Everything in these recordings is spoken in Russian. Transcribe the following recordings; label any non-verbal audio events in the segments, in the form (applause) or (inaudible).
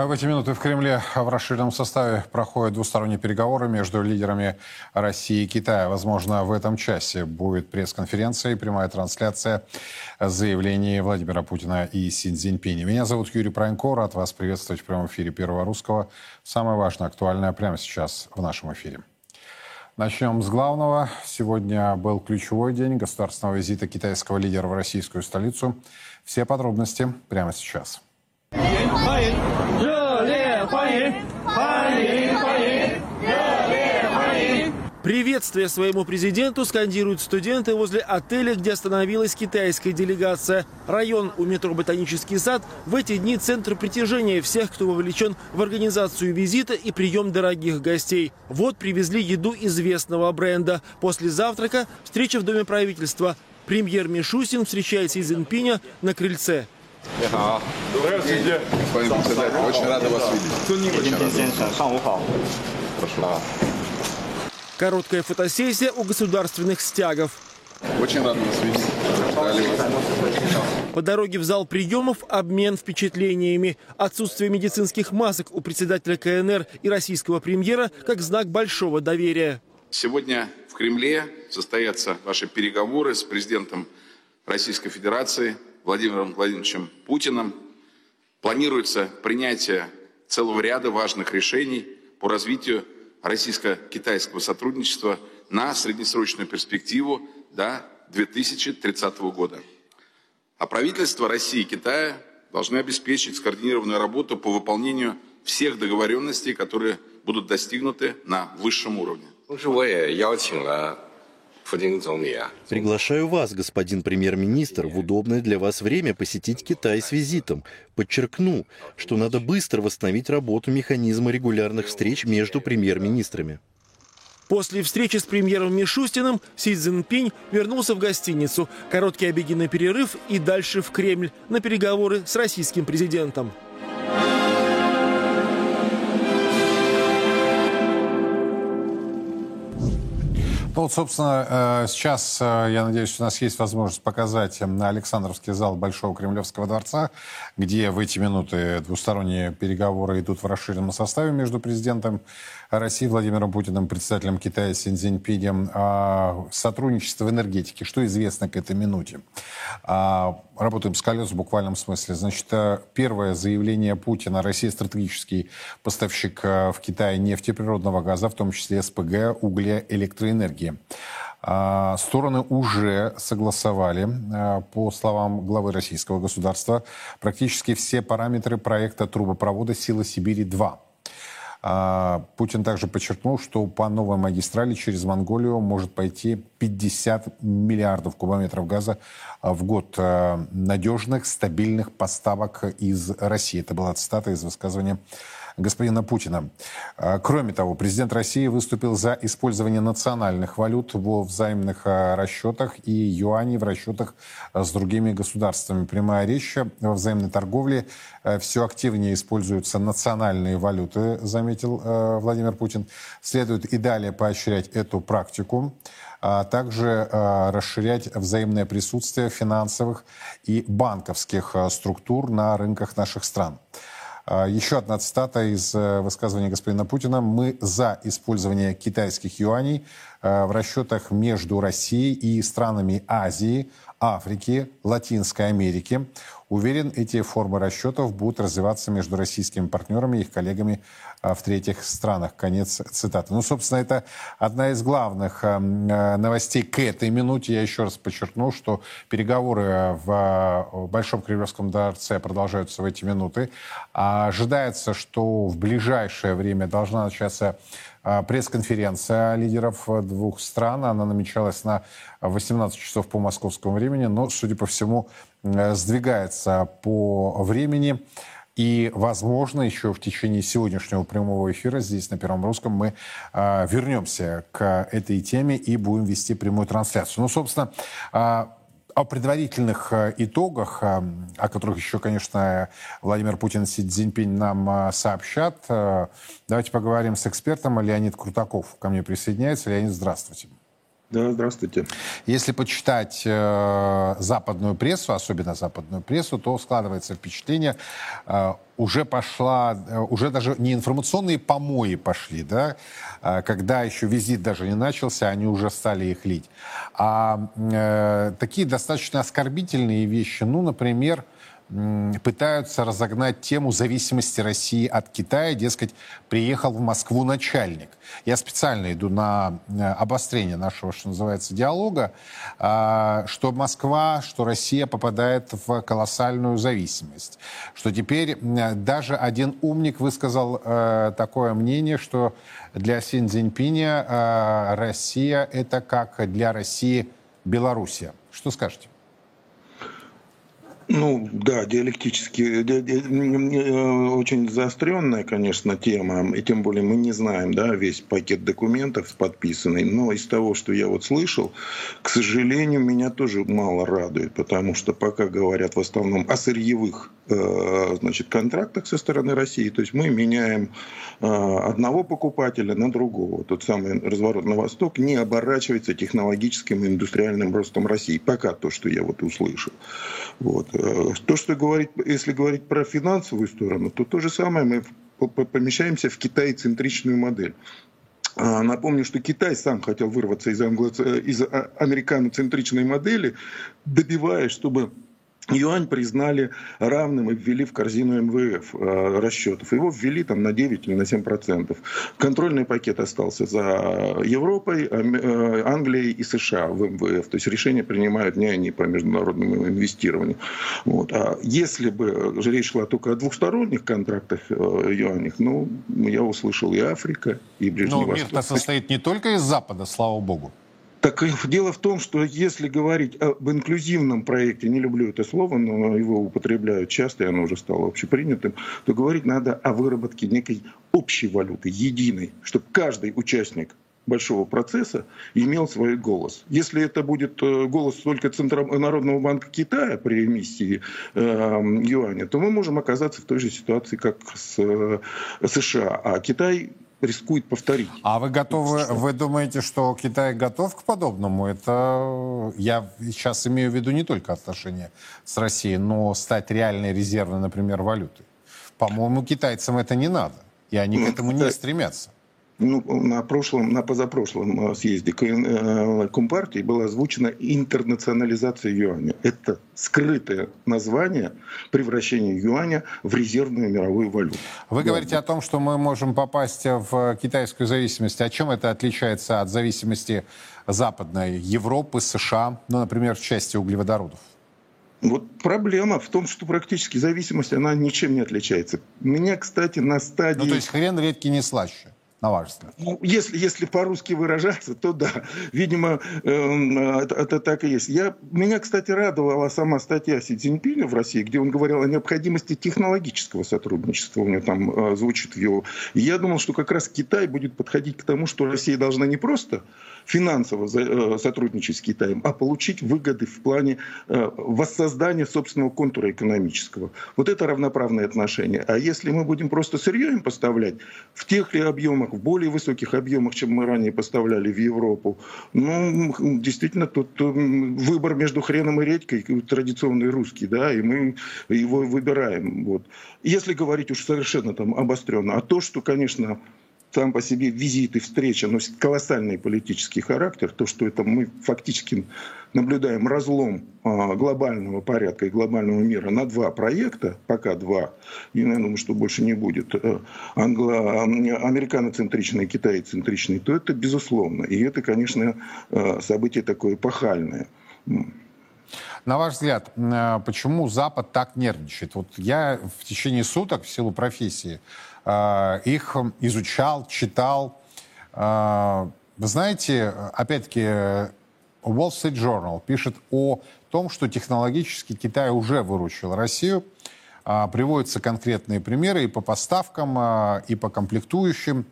А в эти минуты в Кремле в расширенном составе проходят двусторонние переговоры между лидерами России и Китая. Возможно, в этом часе будет пресс-конференция и прямая трансляция заявлений Владимира Путина и Си Цзиньпиня. Меня зовут Юрий Пронько. Рад вас приветствовать в прямом эфире Первого Русского. Самое важное, актуальное прямо сейчас в нашем эфире. Начнем с главного. Сегодня был ключевой день государственного визита китайского лидера в российскую столицу. Все подробности прямо сейчас. 欢迎，热烈欢迎，欢迎欢迎，热烈欢迎。Приветствие своему президенту скандируют студенты возле отеля, где остановилась китайская делегация. Район у метро «Ботанический сад» в эти дни центр притяжения всех, кто вовлечен в организацию визита и прием дорогих гостей. Вот привезли еду известного бренда. После завтрака встреча в Доме правительства. Премьер Мишустин встречает Си Цзиньпиня на крыльце. 你好，Здравствуйте. Господин председатель, очень рада вас видеть. Короткая фотосессия у государственных стягов. Очень рад вас видеть. По дороге в зал приемов обмен впечатлениями. Отсутствие медицинских масок у председателя КНР и российского премьера как знак большого доверия. Сегодня в Кремле состоятся ваши переговоры с президентом Российской Федерации Владимиром Владимировичем Путиным планируется принятие целого ряда важных решений по развитию российско-китайского сотрудничества на среднесрочную перспективу до 2030 года. А правительство России и Китая должны обеспечить скоординированную работу по выполнению всех договоренностей, которые будут достигнуты на высшем уровне. Приглашаю вас, господин премьер-министр, в удобное для вас время посетить Китай с визитом. Подчеркну, что надо быстро восстановить работу механизма регулярных встреч между премьер-министрами. После встречи с премьером Мишустиным Си Цзиньпинь вернулся в гостиницу. Короткий обеденный перерыв и дальше в Кремль на переговоры с российским президентом. Ну вот, собственно, э, сейчас, э, я надеюсь, у нас есть возможность показать на Александровский зал Большого Кремлевского дворца, где в эти минуты двусторонние переговоры идут в расширенном составе между президентом России Владимиром Путиным, председателем Китая Син Цзиньпинем, сотрудничество в энергетике. Что известно к этой минуте? А, работаем с колес в буквальном смысле. Значит, э, первое заявление Путина. Россия стратегический поставщик э, в Китае нефти газа, в том числе СПГ, угля, электроэнергии. А, стороны уже согласовали, э, по словам главы российского государства, практически все параметры проекта трубопровода «Сила Сибири-2». А, Путин также подчеркнул, что по новой магистрали через Монголию может пойти 50 миллиардов кубометров газа в год э, надежных, стабильных поставок из России. Это была цитата из высказывания господина Путина. А, кроме того, президент России выступил за использование национальных валют во взаимных а, расчетах и юаней в расчетах а, с другими государствами. Прямая речь во взаимной торговле все активнее используются национальные валюты, заметил Владимир Путин. Следует и далее поощрять эту практику а также расширять взаимное присутствие финансовых и банковских структур на рынках наших стран. А, еще одна цитата из э, высказывания господина Путина. Мы за использование китайских юаней э, в расчетах между Россией и странами Азии, Африки, Латинской Америки. Уверен, эти формы расчетов будут развиваться между российскими партнерами и их коллегами а, в третьих странах. Конец цитаты. Ну, собственно, это одна из главных а, а, новостей к этой минуте. Я еще раз подчеркну, что переговоры в Большом Кремлевском дворце продолжаются в эти минуты. Ожидается, что в ближайшее время должна начаться пресс-конференция лидеров двух стран. Она намечалась на 18 часов по московскому времени, но, судя по всему, Э, сдвигается по времени. И, возможно, еще в течение сегодняшнего прямого эфира здесь на Первом Русском мы э, вернемся к этой теме и будем вести прямую трансляцию. Ну, собственно, э, о предварительных э, итогах, э, о которых еще, конечно, Владимир Путин и Си Цзиньпинь нам э, сообщат, давайте поговорим с экспертом. Леонид Крутаков ко мне присоединяется. Леонид, здравствуйте. Да, здравствуйте. Если почитать э, западную прессу, особенно западную прессу, то складывается впечатление, э, уже пошла, э, уже даже не информационные помои пошли, да, э, когда еще визит даже не начался, они уже стали их лить. А э, такие достаточно оскорбительные вещи, ну, например, пытаются разогнать тему зависимости России от Китая. Дескать, приехал в Москву начальник. Я специально иду на э, обострение нашего, что называется, диалога, а, что Москва, что Россия попадает в колоссальную зависимость. Что теперь даже один умник высказал э, такое мнение, что для Син э, Россия это как для России Белоруссия. Что скажете? Ну, да, диалектически, э, очень заостренная, конечно, тема, и тем более мы не знаем, да, весь пакет документов подписанный, но из того, что я вот слышал, к сожалению, меня тоже мало радует, потому что пока говорят в основном о сырьевых Э, значит, контрактах со стороны России. То есть мы меняем э, одного покупателя на другого. Тот самый разворот на восток не оборачивается технологическим и индустриальным ростом России. Пока то, что я вот услышал. Вот. Э, то, что говорить, если говорить про финансовую сторону, то то же самое мы помещаемся в Китай-центричную модель. А, напомню, что Китай сам хотел вырваться из, англо... из а, американоцентричной модели, добиваясь, чтобы юань признали равным и ввели в корзину МВФ э, расчетов. Его ввели там на 9 или на 7 процентов. Контрольный пакет остался за Европой, э, Англией и США в МВФ. То есть решения принимают не они по международному инвестированию. Вот. А если бы речь шла только о двухсторонних контрактах э, юанях, ну, я услышал и Африка, и Ближний Но Восток. мир состоит не только из Запада, слава богу. Так дело в том, что если говорить об инклюзивном проекте, не люблю это слово, но его употребляют часто, и оно уже стало общепринятым, то говорить надо о выработке некой общей валюты, единой, чтобы каждый участник большого процесса имел свой голос. Если это будет э, голос только Центра... Народного банка Китая при эмиссии э, юаня, то мы можем оказаться в той же ситуации, как с э, США. А Китай рискует повторить. А вы готовы, вы думаете, что Китай готов к подобному? Это я сейчас имею в виду не только отношения с Россией, но стать реальной резервной, например, валютой. По-моему, китайцам это не надо, и они ну, к этому не стремятся ну, на прошлом, на позапрошлом э, съезде э, Компартии была озвучена интернационализация юаня. Это скрытое название превращения юаня в резервную мировую валюту. Вы говорите о том, что мы можем попасть в китайскую зависимость. О чем это отличается от зависимости западной Европы, США, ну, например, в части углеводородов? Вот проблема в том, что практически зависимость, она ничем не отличается. Меня, кстати, на стадии... Ну, то есть хрен редкий не слаще на ваш взгляд? Ну, если, если по-русски выражаться, то да. Видимо, э, это, это так и есть. Я, меня, кстати, радовала сама статья Си Цзиньпиня в России, где он говорил о необходимости технологического сотрудничества. У него там э, звучит в его... И я думал, что как раз Китай будет подходить к тому, что Россия должна не просто финансово э, сотрудничать с Китаем, а получить выгоды в плане э, воссоздания собственного контура экономического. Вот это равноправные отношения. А если мы будем просто сырье им поставлять в тех ли объемах, в более высоких объемах, чем мы ранее поставляли в Европу, ну, действительно, тут э, выбор между хреном и редькой традиционный русский, да, и мы его выбираем. Вот. Если говорить уж совершенно там обостренно, а то, что, конечно, сам по себе визит и встреча носит колоссальный политический характер, то, что это мы фактически наблюдаем разлом а, глобального порядка и глобального мира на два проекта, пока два, и я думаю, что больше не будет, э, англо- американоцентричный и китайцентричный, то это безусловно. И это, конечно, э, событие такое эпохальное. На ваш взгляд, э, почему Запад так нервничает? Вот я в течение суток в силу профессии Э, их изучал, читал. Э, вы знаете, опять-таки, Wall Street Journal пишет о том, что технологически Китай уже выручил Россию. Приводятся конкретные примеры и по поставкам, и по комплектующим.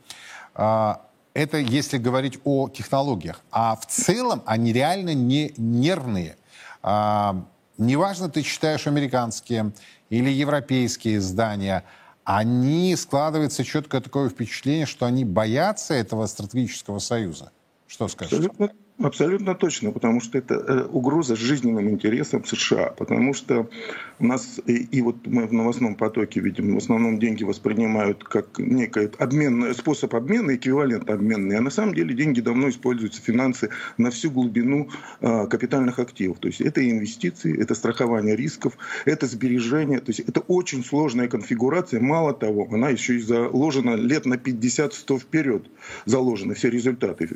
Это если говорить о технологиях. А в целом они реально не нервные. Неважно, ты читаешь американские или европейские издания – они складывается четкое такое впечатление, что они боятся этого стратегического союза. Что? Абсолютно, Абсолютно точно, потому что это э, угроза жизненным интересам США, потому что у нас, и, и вот мы в новостном потоке видим, в основном деньги воспринимают как некий обмен, способ обмена, эквивалент обменный, а на самом деле деньги давно используются, финансы, на всю глубину э, капитальных активов. То есть это инвестиции, это страхование рисков, это сбережения, то есть это очень сложная конфигурация, мало того, она еще и заложена лет на 50-100 вперед, заложены все результаты.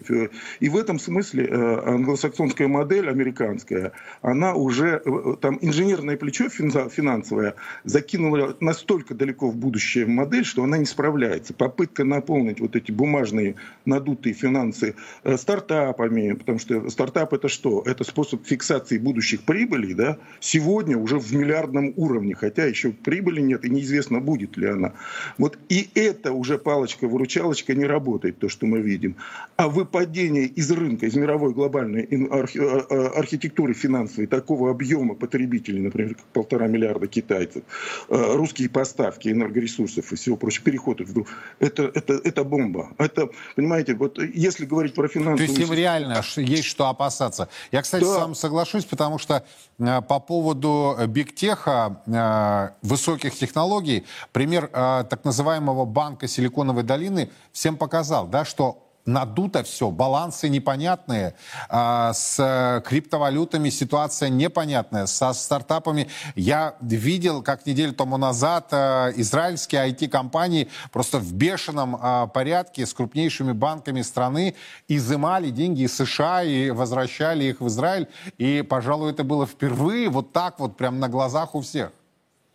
И в этом смысле англосаксонская модель, американская, она уже, э, там инженерное плечо финансовое закинуло настолько далеко в будущее модель, что она не справляется. Попытка наполнить вот эти бумажные надутые финансы э, стартапами, потому что стартап это что? Это способ фиксации будущих прибылей, да, сегодня уже в миллиардном уровне, хотя еще прибыли нет и неизвестно, будет ли она. Вот и это уже палочка-выручалочка не работает, то, что мы видим. А выпадение из рынка, из мирового мировой глобальной а, а, архитектуры финансовой такого объема потребителей, например, как полтора миллиарда китайцев, а, русские поставки энергоресурсов и всего прочего, переход вдруг, это, это, это бомба. Это, понимаете, вот если говорить про финансовую... То есть им реально есть что опасаться. Я, кстати, да. сам соглашусь, потому что по поводу бигтеха, высоких технологий, пример так называемого банка Силиконовой долины всем показал, да, что надуто все, балансы непонятные, а, с криптовалютами ситуация непонятная, со стартапами. Я видел, как неделю тому назад а, израильские IT-компании просто в бешеном а, порядке с крупнейшими банками страны изымали деньги из США и возвращали их в Израиль. И, пожалуй, это было впервые вот так вот, прям на глазах у всех.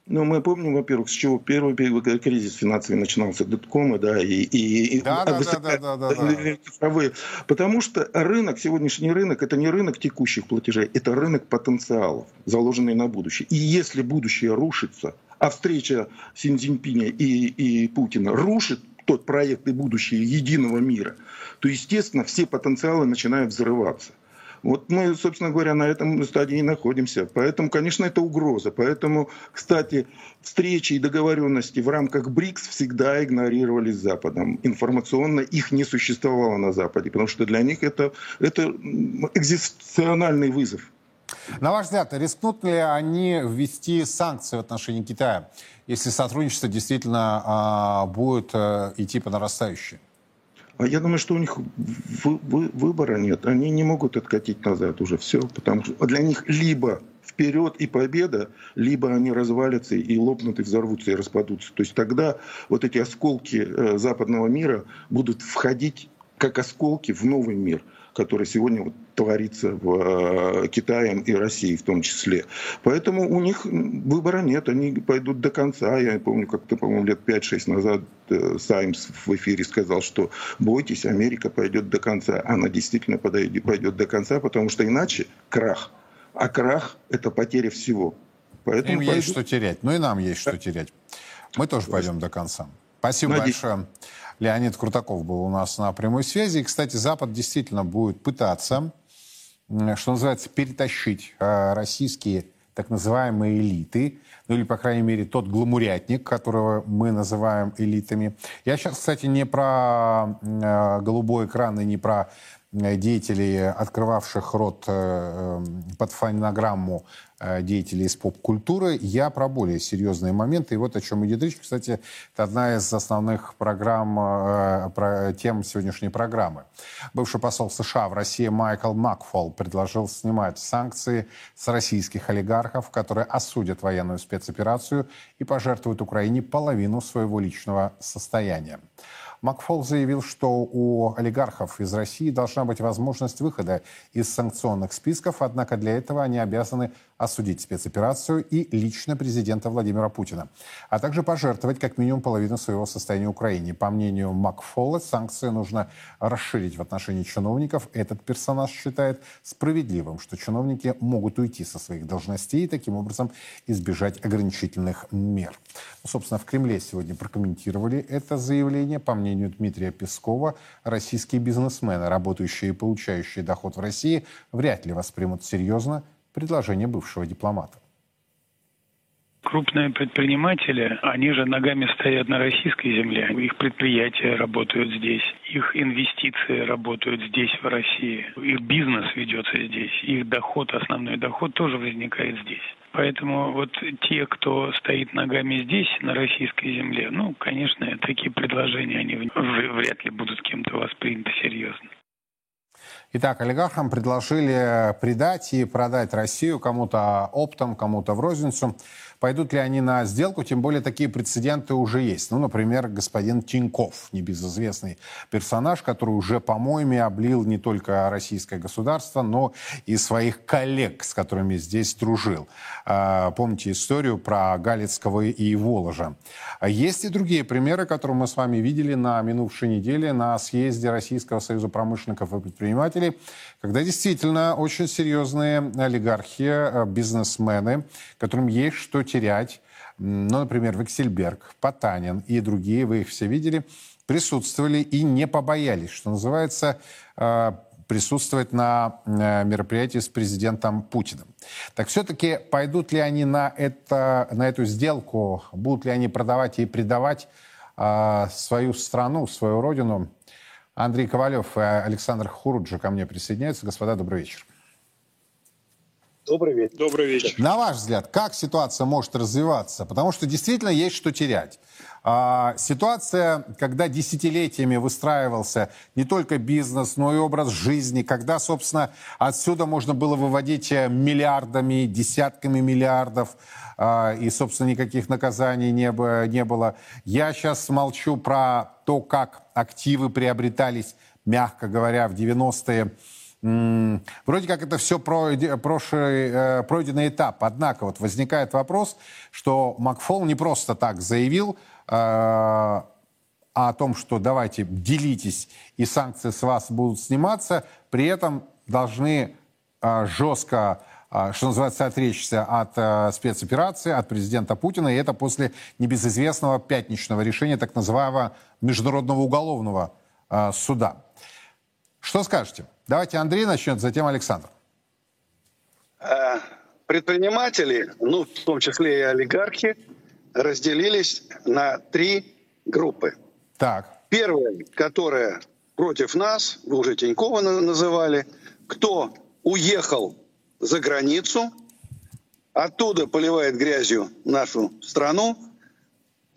Ну, мы помним, во-первых, с чего первый кризис финансовый начинался, доткомы, да, и, и, да, да, да, да, да, да, да. цифровые. Потому что рынок, сегодняшний рынок, это не рынок текущих платежей, это рынок потенциалов, заложенный на будущее. И если будущее рушится, а встреча Син Цзиньпиня и, и Путина рушит тот проект и будущее единого мира, то, естественно, все потенциалы начинают взрываться. Вот мы, собственно говоря, на этом стадии и находимся. Поэтому, конечно, это угроза. Поэтому, кстати, встречи и договоренности в рамках БРИКС всегда игнорировались Западом. Информационно их не существовало на Западе, потому что для них это, это экзистенциальный вызов. На ваш взгляд, рискнут ли они ввести санкции в отношении Китая, если сотрудничество действительно а, будет а, идти по нарастающей? А я думаю, что у них вы, вы, выбора нет. Они не могут откатить назад уже все, потому что для них либо вперед и победа, либо они развалятся и лопнут, и взорвутся, и распадутся. То есть тогда вот эти осколки э, западного мира будут входить как осколки в новый мир – который сегодня вот творится в э, Китае и России в том числе. Поэтому у них выбора нет, они пойдут до конца. Я помню, как-то, по-моему, лет 5-6 назад э, Саймс в эфире сказал, что бойтесь, Америка пойдет до конца. Она действительно пойдет до конца, потому что иначе крах. А крах – это потеря всего. Поэтому Им пойдут... есть что терять. Ну и нам есть что терять. Мы тоже пойдем до конца. Спасибо Надеюсь. большое. Леонид Крутаков был у нас на прямой связи. И, кстати, Запад действительно будет пытаться, что называется, перетащить а, российские так называемые элиты, ну или, по крайней мере, тот гламурятник, которого мы называем элитами. Я сейчас, кстати, не про э, голубой экран и не про деятелей, открывавших рот э, под фонограмму Э, деятелей из поп-культуры. Я про более серьезные моменты. И вот о чем идет речь. Кстати, это одна из основных программ, э, про, тем сегодняшней программы. Бывший посол США в России Майкл Макфол предложил снимать санкции с российских олигархов, которые осудят военную спецоперацию и пожертвуют Украине половину своего личного состояния. Макфол заявил, что у олигархов из России должна быть возможность выхода из санкционных списков, однако для этого они обязаны осудить спецоперацию и лично президента Владимира Путина, а также пожертвовать как минимум половину своего состояния Украине. По мнению Макфола, санкции нужно расширить в отношении чиновников. Этот персонаж считает справедливым, что чиновники могут уйти со своих должностей и таким образом избежать ограничительных мер. Ну, собственно, в Кремле сегодня прокомментировали это заявление. По мнению Дмитрия Пескова, российские бизнесмены, работающие и получающие доход в России, вряд ли воспримут серьезно предложение бывшего дипломата. Крупные предприниматели, они же ногами стоят на российской земле. Их предприятия работают здесь, их инвестиции работают здесь, в России, их бизнес ведется здесь, их доход, основной доход тоже возникает здесь. Поэтому вот те, кто стоит ногами здесь, на российской земле, ну, конечно, такие предложения, они вряд ли будут кем-то восприняты серьезно. Итак, олигархам предложили предать и продать Россию кому-то оптом, кому-то в розницу. Пойдут ли они на сделку? Тем более такие прецеденты уже есть. Ну, например, господин Тиньков, небезызвестный персонаж, который уже, по-моему, облил не только российское государство, но и своих коллег, с которыми здесь дружил. А, помните историю про Галицкого и Воложа. Есть и другие примеры, которые мы с вами видели на минувшей неделе на съезде Российского союза промышленников и предпринимателей, когда действительно очень серьезные олигархи, э, бизнесмены, которым есть что терять, ну, например, Вексельберг, Потанин и другие, вы их все видели, присутствовали и не побоялись, что называется, э, присутствовать на э, мероприятии с президентом Путиным. Так все-таки пойдут ли они на, это, на эту сделку, будут ли они продавать и предавать э, свою страну, свою родину? Андрей Ковалев и Александр Хуруджи ко мне присоединяются. Господа, добрый вечер. Добрый вечер. Добрый вечер. На ваш взгляд, как ситуация может развиваться? Потому что действительно есть что терять. А, ситуация, когда десятилетиями выстраивался не только бизнес, но и образ жизни, когда, собственно, отсюда можно было выводить э, миллиардами, десятками миллиардов, а, и, собственно, никаких наказаний не, не было. Я сейчас молчу про то, как активы приобретались, мягко говоря, в 90-е Вроде как это все прошлый, э, пройденный этап. Однако вот возникает вопрос, что Макфол не просто так заявил э, о том, что давайте делитесь и санкции с вас будут сниматься, при этом должны э, жестко что называется, отречься от спецоперации, от президента Путина, и это после небезызвестного пятничного решения так называемого Международного уголовного суда. Что скажете? Давайте Андрей начнет, затем Александр. Э, предприниматели, ну, в том числе и олигархи, разделились на три группы. Так. Первая, которая против нас, вы уже Тинькова называли, кто уехал за границу, оттуда поливает грязью нашу страну,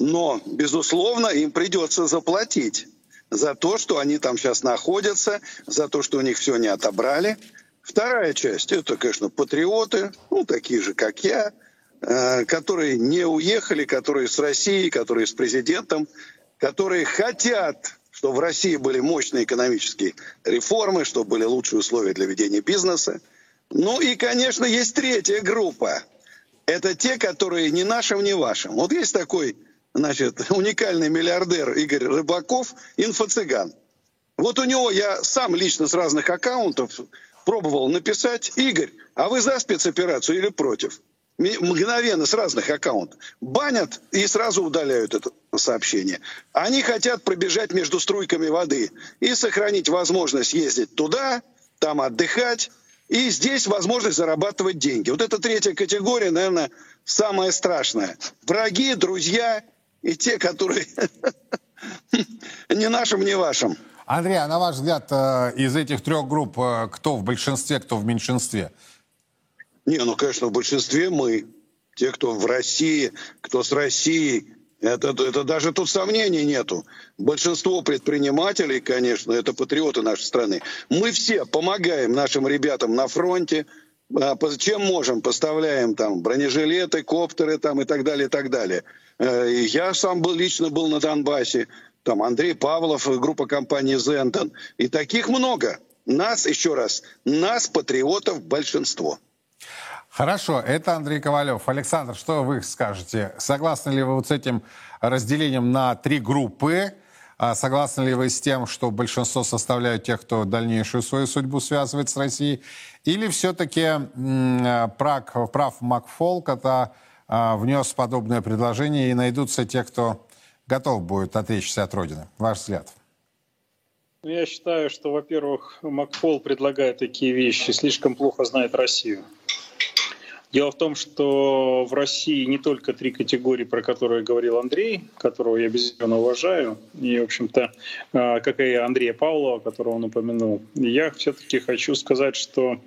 но, безусловно, им придется заплатить за то, что они там сейчас находятся, за то, что у них все не отобрали. Вторая часть – это, конечно, патриоты, ну, такие же, как я, э, которые не уехали, которые с Россией, которые с президентом, которые хотят, чтобы в России были мощные экономические реформы, чтобы были лучшие условия для ведения бизнеса. Ну и, конечно, есть третья группа. Это те, которые ни нашим, ни вашим. Вот есть такой значит, (laughs) уникальный миллиардер Игорь Рыбаков, инфо-цыган. Вот у него я сам лично с разных аккаунтов пробовал написать, Игорь, а вы за спецоперацию или против? Мгновенно с разных аккаунтов. Банят и сразу удаляют это сообщение. Они хотят пробежать между струйками воды и сохранить возможность ездить туда, там отдыхать, и здесь возможность зарабатывать деньги. Вот эта третья категория, наверное, самая страшная. Враги, друзья и те, которые (laughs) не нашим, не вашим. Андрей, а на ваш взгляд, э, из этих трех групп э, кто в большинстве, кто в меньшинстве? Не, ну, конечно, в большинстве мы. Те, кто в России, кто с Россией. Это, это даже тут сомнений нету. Большинство предпринимателей, конечно, это патриоты нашей страны. Мы все помогаем нашим ребятам на фронте, а, чем можем, поставляем там бронежилеты, коптеры там и так далее, и так далее. Э, я сам был, лично был на Донбассе, там Андрей Павлов, группа компании «Зентон». И таких много. Нас, еще раз, нас, патриотов, большинство. Хорошо, это Андрей Ковалев. Александр, что вы скажете? Согласны ли вы вот с этим разделением на три группы? А согласны ли вы с тем, что большинство составляют тех, кто дальнейшую свою судьбу связывает с Россией? Или все-таки прав, прав Макфолк, это внес подобное предложение, и найдутся те, кто готов будет отречься от Родины? Ваш взгляд? Ну, я считаю, что, во-первых, Макфол предлагает такие вещи, слишком плохо знает Россию. Дело в том, что в России не только три категории, про которые говорил Андрей, которого я безумно уважаю, и, в общем-то, э, как и Андрея Павлова, которого он упомянул. Я все-таки хочу сказать, что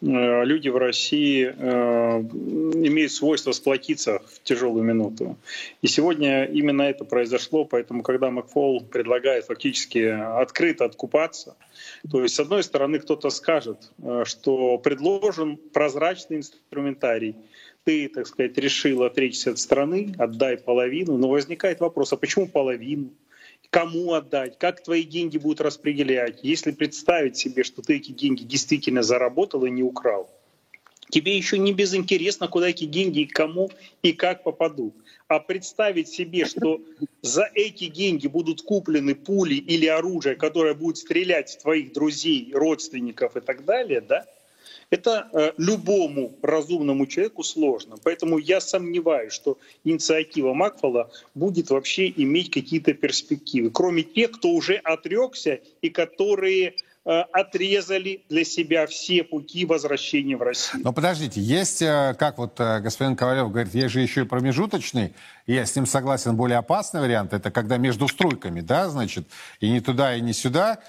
люди в России э, имеют свойство сплотиться в тяжелую минуту. И сегодня именно это произошло, поэтому когда Макфол предлагает фактически открыто откупаться, то есть с одной стороны кто-то скажет, э, что предложен прозрачный инструментарий, ты, так сказать, решил отречься от страны, отдай половину, но возникает вопрос, а почему половину? Кому отдать, как твои деньги будут распределять. Если представить себе, что ты эти деньги действительно заработал и не украл, тебе еще не безинтересно, куда эти деньги и кому и как попадут. А представить себе, что за эти деньги будут куплены пули или оружие, которое будет стрелять в твоих друзей, родственников и так далее, да, это э, любому разумному человеку сложно. Поэтому я сомневаюсь, что инициатива Макфола будет вообще иметь какие-то перспективы, кроме тех, кто уже отрекся и которые Э, отрезали для себя все пути возвращения в Россию. Но подождите, есть, э, как вот господин Ковалев говорит, есть же еще и промежуточный, я с ним согласен, более опасный вариант, это когда между струйками, да, значит, и не туда, и не сюда.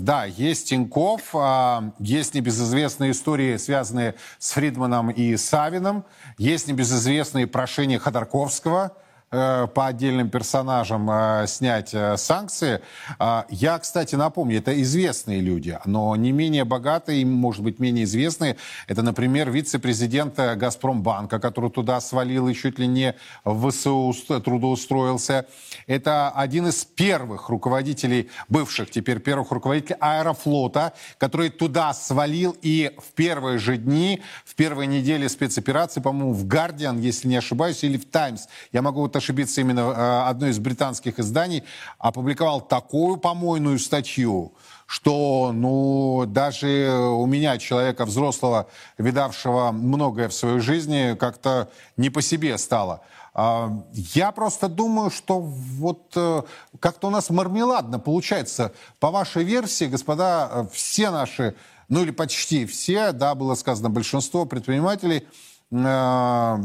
Да, есть Тиньков, а, есть небезызвестные истории, связанные с Фридманом и Савином, есть небезызвестные прошения Ходорковского, Э, по отдельным персонажам э, снять э, санкции. А, я, кстати, напомню, это известные люди, но не менее богатые, может быть, менее известные. Это, например, вице-президент Газпромбанка, который туда свалил и чуть ли не в ВСУ трудоустроился. Это один из первых руководителей, бывших теперь первых руководителей Аэрофлота, который туда свалил и в первые же дни, в первые недели спецоперации, по-моему, в «Гардиан», если не ошибаюсь, или в «Таймс», я могу вот ошибиться, именно э, одно из британских изданий, опубликовал такую помойную статью, что, ну, даже у меня, человека взрослого, видавшего многое в своей жизни, как-то не по себе стало. А, я просто думаю, что вот э, как-то у нас мармеладно получается. По вашей версии, господа, э, все наши, ну или почти все, да, было сказано, большинство предпринимателей – э,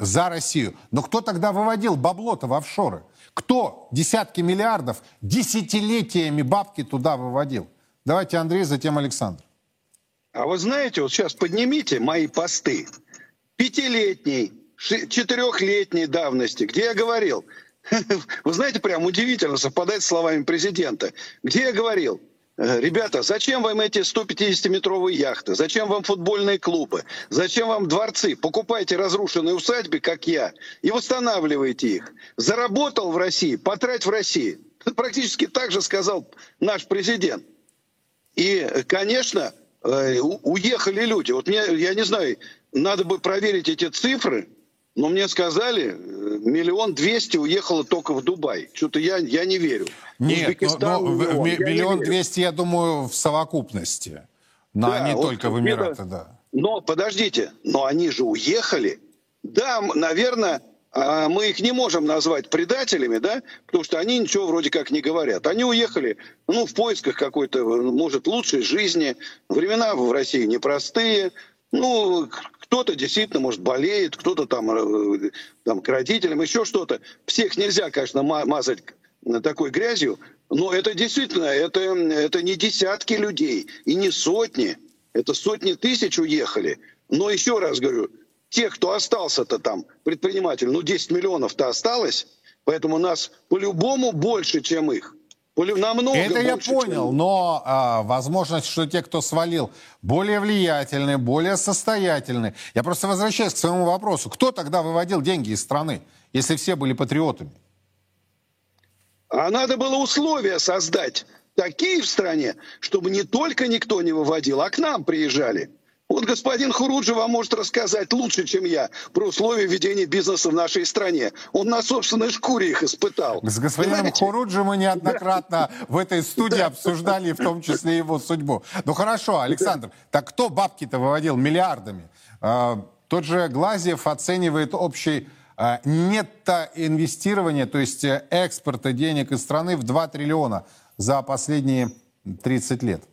за Россию. Но кто тогда выводил бабло-то в офшоры? Кто десятки миллиардов десятилетиями бабки туда выводил? Давайте Андрей, затем Александр. А вы знаете, вот сейчас поднимите мои посты. Пятилетней, четырехлетней давности, где я говорил, (laughs) вы знаете, прям удивительно совпадает с словами президента, где я говорил, ребята, зачем вам эти 150-метровые яхты? Зачем вам футбольные клубы? Зачем вам дворцы? Покупайте разрушенные усадьбы, как я, и восстанавливайте их. Заработал в России, потрать в России. Практически так же сказал наш президент. И, конечно, э, уехали люди. Вот мне, я не знаю, надо бы проверить эти цифры, но мне сказали, э, миллион двести уехало только в Дубай. Что-то я, я не верю. Нет, но, но миллион, миллион двести, я думаю, в совокупности. Но да, не вот только в Эмираты, да. Но подождите, но они же уехали. Да, наверное, а, мы их не можем назвать предателями, да, потому что они ничего вроде как не говорят. Они уехали, ну, в поисках какой-то, может, лучшей жизни. Времена в России непростые. Ну, кто-то действительно, может, болеет, кто-то там, э, там к родителям, еще что-то. Всех нельзя, конечно, мазать такой грязью, но это действительно, это, это не десятки людей и не сотни, это сотни тысяч уехали. Но еще раз говорю, тех, кто остался-то там, предприниматель, ну 10 миллионов-то осталось, поэтому нас по-любому больше, чем их. Намного Это я понял, чем... но а, возможность, что те, кто свалил, более влиятельные, более состоятельные. Я просто возвращаюсь к своему вопросу. Кто тогда выводил деньги из страны, если все были патриотами? А надо было условия создать такие в стране, чтобы не только никто не выводил, а к нам приезжали. Вот господин Хуруджи вам может рассказать лучше, чем я, про условия ведения бизнеса в нашей стране. Он на собственной шкуре их испытал. С господином Понимаете? Хуруджи мы неоднократно да. в этой студии да. обсуждали, в том числе его судьбу. Ну хорошо, Александр, да. так кто бабки-то выводил миллиардами? А, тот же Глазьев оценивает общий а, нетто инвестирование, то есть э, экспорта денег из страны в 2 триллиона за последние 30 лет.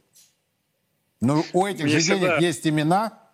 Ну, у этих Мне же денег есть имена.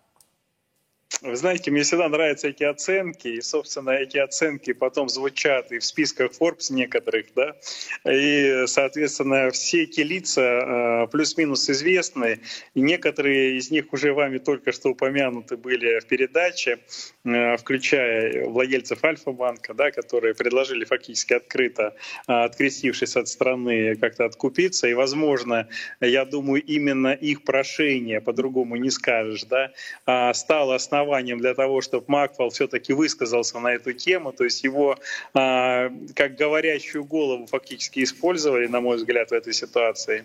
Вы знаете, мне всегда нравятся эти оценки, и, собственно, эти оценки потом звучат и в списках Forbes некоторых, да, и, соответственно, все эти лица э, плюс-минус известны, и некоторые из них уже вами только что упомянуты были в передаче, э, включая владельцев Альфа-банка, да, которые предложили фактически открыто, э, открестившись от страны, как-то откупиться, и, возможно, я думаю, именно их прошение, по-другому не скажешь, да, стало основанием для того, чтобы Макфол все-таки высказался на эту тему, то есть его а, как говорящую голову фактически использовали, на мой взгляд, в этой ситуации.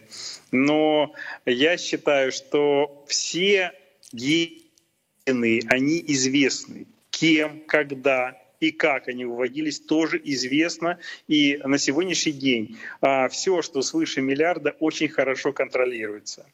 Но я считаю, что все гены, они известны. Кем, когда, и как они выводились, тоже известно. И на сегодняшний день а, все, что свыше миллиарда, очень хорошо контролируется.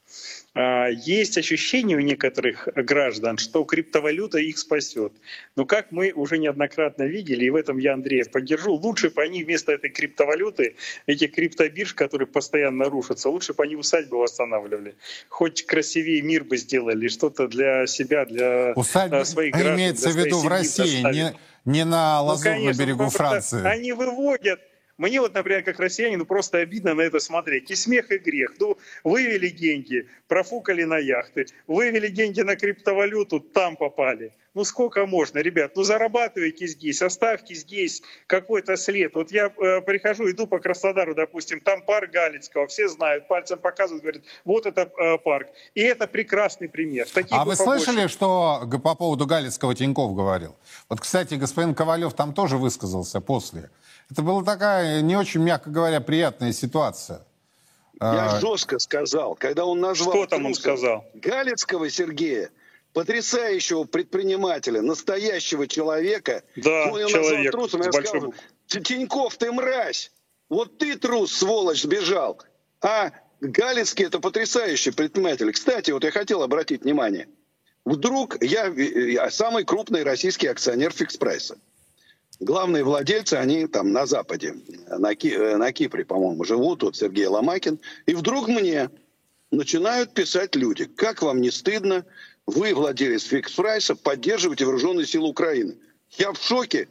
А, есть ощущение у некоторых граждан, что криптовалюта их спасет. Но как мы уже неоднократно видели, и в этом я Андрея поддержу, лучше бы они вместо этой криптовалюты, этих криптобирж, которые постоянно рушатся, лучше бы они усадьбы восстанавливали. Хоть красивее мир бы сделали, что-то для себя, для Усадьбы своих граждан. имеется в виду в России, не, не на ну, Лазурном ну, конечно, берегу Франции. Они выводят мне вот, например, как россиянину, просто обидно на это смотреть. И смех, и грех. Ну, вывели деньги, профукали на яхты, вывели деньги на криптовалюту, там попали. Ну сколько можно, ребят? Ну зарабатывайте здесь, оставьте здесь какой-то след. Вот я э, прихожу, иду по Краснодару, допустим, там парк Галицкого, все знают, пальцем показывают, говорят, вот это э, парк. И это прекрасный пример. Таких а вы побольше. слышали, что по поводу Галицкого Тиньков говорил? Вот, кстати, господин Ковалев там тоже высказался после. Это была такая, не очень, мягко говоря, приятная ситуация. Я а... жестко сказал, когда он назвал... Что там он сказал? Галицкого Сергея, потрясающего предпринимателя, настоящего человека. Да, он человек. Трусом, я большой... сказал, Тиньков, ты мразь! Вот ты, трус, сволочь, сбежал. А Галицкий это потрясающий предприниматель. Кстати, вот я хотел обратить внимание. Вдруг я, я самый крупный российский акционер фикс-прайса главные владельцы, они там на Западе, на, Ки, э, на Кипре, по-моему, живут, вот Сергей Ломакин. И вдруг мне начинают писать люди, как вам не стыдно, вы, владелец фикс-прайса, поддерживаете вооруженные силы Украины. Я в шоке.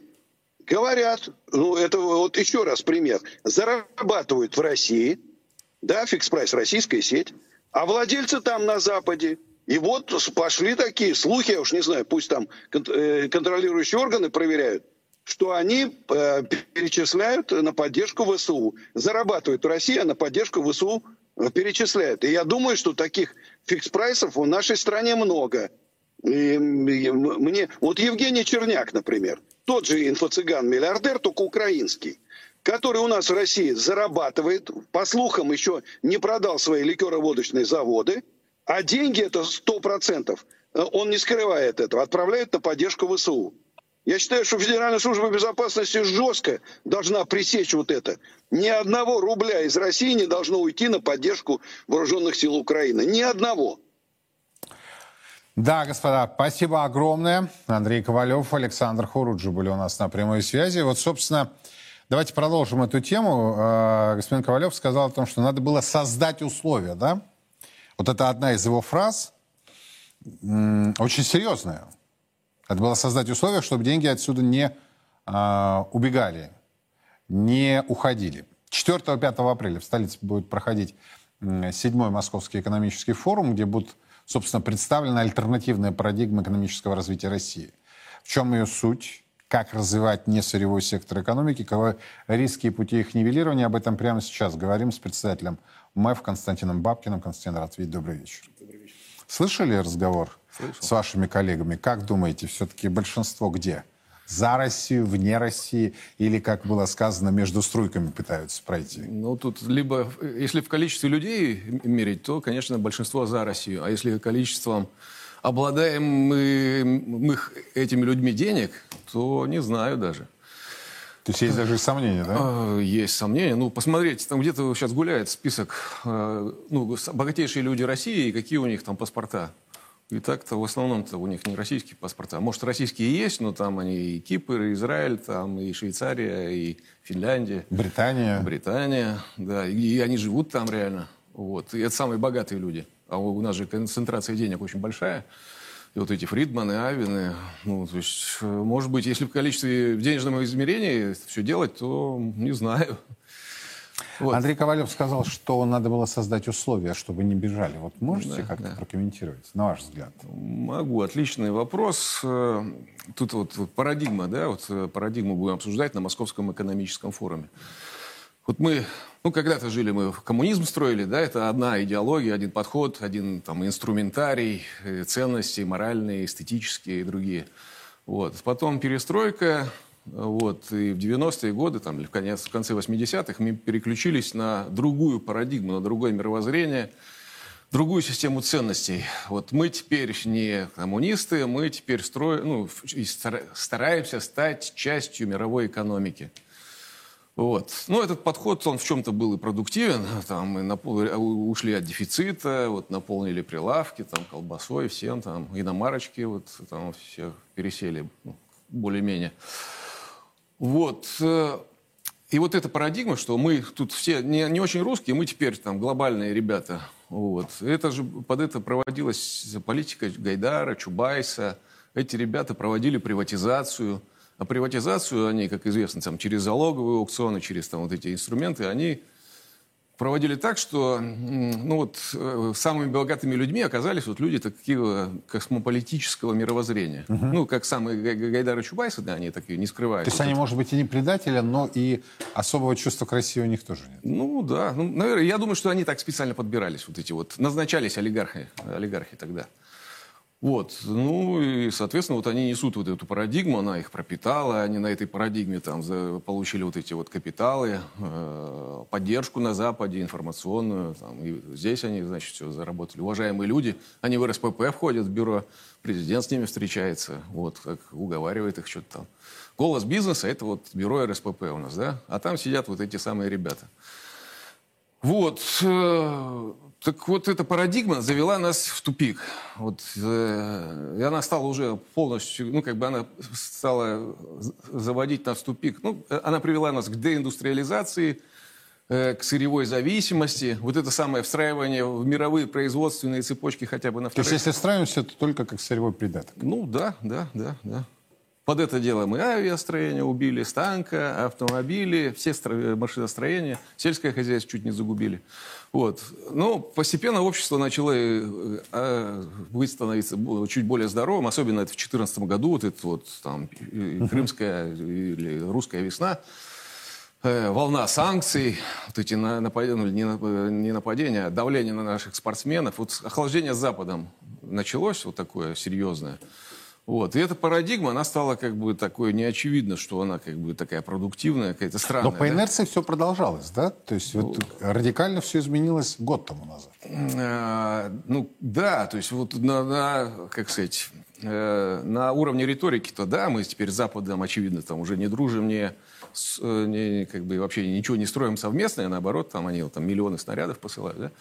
Говорят, ну это вот еще раз пример, зарабатывают в России, да, Fix Price, российская сеть, а владельцы там на Западе. И вот пошли такие слухи, я уж не знаю, пусть там э, контролирующие органы проверяют, что они э, перечисляют на поддержку ВСУ. России, а на поддержку ВСУ э, перечисляют. И я думаю, что таких Fix Price ов в нашей стране много. И, и мне, вот Евгений Черняк, например, тот же инфо-цыган-миллиардер, только украинский, который у нас в России зарабатывает, по слухам еще не продал свои ликероводочные заводы, а деньги это 100%, э, он не скрывает этого, отправляет на поддержку ВСУ. Я считаю, что Федеральная служба безопасности жестко должна пресечь вот это. Ни одного рубля из России не должно уйти на поддержку вооруженных сил Украины. Ни одного. Да, господа, спасибо огромное. Андрей Ковалев, Александр Хуруджи были у нас на прямой связи. Вот, собственно, давайте продолжим эту тему. Э, господин Ковалев сказал о том, что надо было создать условия, да? Вот это одна из его фраз, очень серьезная. Это было создать условия, чтобы деньги отсюда не э, убегали, не уходили. 4-5 апреля в столице будет проходить седьмой Московский экономический форум, где будут, собственно, представлены альтернативная парадигма экономического развития России. В чем ее суть? Как развивать несырьевой сектор экономики? Каковы риски и пути их нивелирования? Об этом прямо сейчас говорим с председателем МЭФ Константином Бабкиным. Константин, видеть. Добрый вечер. Добрый вечер. Слышали разговор Слышал. с вашими коллегами. Как думаете, все-таки большинство где? За Россию, вне России или, как было сказано, между струйками пытаются пройти? Ну, тут либо, если в количестве людей мерить, то, конечно, большинство за Россию. А если количеством обладаем мы, мы этими людьми денег, то не знаю даже. То есть есть даже сомнения, да? А, есть сомнения. Ну, посмотрите, там где-то сейчас гуляет список, э, ну, богатейшие люди России, и какие у них там паспорта. И так-то в основном-то у них не российские паспорта. Может, российские есть, но там они и Кипр, и Израиль, там и Швейцария, и Финляндия. Британия. Британия, да. И, и они живут там реально. Вот. И это самые богатые люди. А у нас же концентрация денег очень большая. и вот эти Фридманы, Авины. Ну, то есть, может быть, если в количестве в денежном измерении все делать, то не знаю. Вот. Андрей Ковалев сказал, что надо было создать условия, чтобы не бежали. Вот можете да, как-то да. прокомментировать, на ваш взгляд? Могу. Отличный вопрос. Э, тут вот парадигма, да, вот э, парадигму будем обсуждать на Московском экономическом форуме. Вот мы, ну, когда-то жили мы, в коммунизм строили, да, это одна идеология, один подход, один там инструментарий, э, ценности моральные, эстетические и другие. Вот. Потом перестройка, вот, и в 90-е годы, там, в, конец, в конце 80-х мы переключились на другую парадигму, на другое мировоззрение, другую систему ценностей. Вот мы теперь не коммунисты, мы теперь строим, ну, стараемся стать частью мировой экономики. Вот. Ну, этот подход, он в чем-то был и продуктивен. Там мы напол... ушли от дефицита, вот, наполнили прилавки там, колбасой всем, там, иномарочки вот, там все пересели ну, более-менее. Вот. Э, и вот эта парадигма, что мы тут все не, не очень русские, мы теперь там глобальные ребята. Вот. Это же под это проводилась политика Гайдара, Чубайса. Эти ребята проводили приватизацию – а приватизацию они, как известно, там, через залоговые аукционы, через там, вот эти инструменты, они проводили так, что ну, вот, э, самыми богатыми людьми оказались вот люди такие космополитического мировоззрения. Угу. Ну, как самые Гайдары Чубайсы, да, они такие не скрывают. То есть вот они, это. может быть, и не предатели, но и особого чувства к России у них тоже нет? Ну, да. Ну, наверное, я думаю, что они так специально подбирались, вот эти вот, назначались олигархи, олигархи тогда. Вот. Ну и, соответственно, вот они несут вот эту парадигму, она их пропитала, они на этой парадигме там получили вот эти вот капиталы, э, поддержку на Западе, информационную. Там, и здесь они, значит, все заработали. Уважаемые люди, они в РСПП входят в бюро, президент с ними встречается, вот, как уговаривает их что-то там. Голос бизнеса – это вот бюро РСПП у нас, да? А там сидят вот эти самые ребята. Вот. Э, так вот эта парадигма завела нас в тупик. Вот, э, и она стала уже полностью, ну, как бы она стала заводить нас в тупик. Ну, она привела нас к деиндустриализации, э, к сырьевой зависимости. Вот это самое встраивание в мировые производственные цепочки хотя бы на вторых. То есть, если встраиваемся, то только как сырьевой придаток? Ну, да, да, да, да. Под это дело мы авиастроение убили, станка, автомобили, все машиностроения, сельское хозяйство чуть не загубили. Вот. Но постепенно общество начало э, э, быть становиться чуть более здоровым, особенно это в 2014 году, вот это вот там крымская или русская весна, э, волна санкций, вот эти нападения, ну, не нападения, а давление на наших спортсменов, вот охлаждение с Западом началось вот такое серьезное. Вот. И эта парадигма, она стала как бы такой неочевидно, что она как бы такая продуктивная, какая-то странная. Но по инерции да? все продолжалось, да? То есть вот ну, радикально все изменилось год тому назад. А, ну да, то есть вот на, на как сказать, э, на уровне риторики-то да, мы теперь с Западом, очевидно, там уже не дружим, не, э, не как бы вообще ничего не строим совместное, наоборот, там они там миллионы снарядов посылают, да?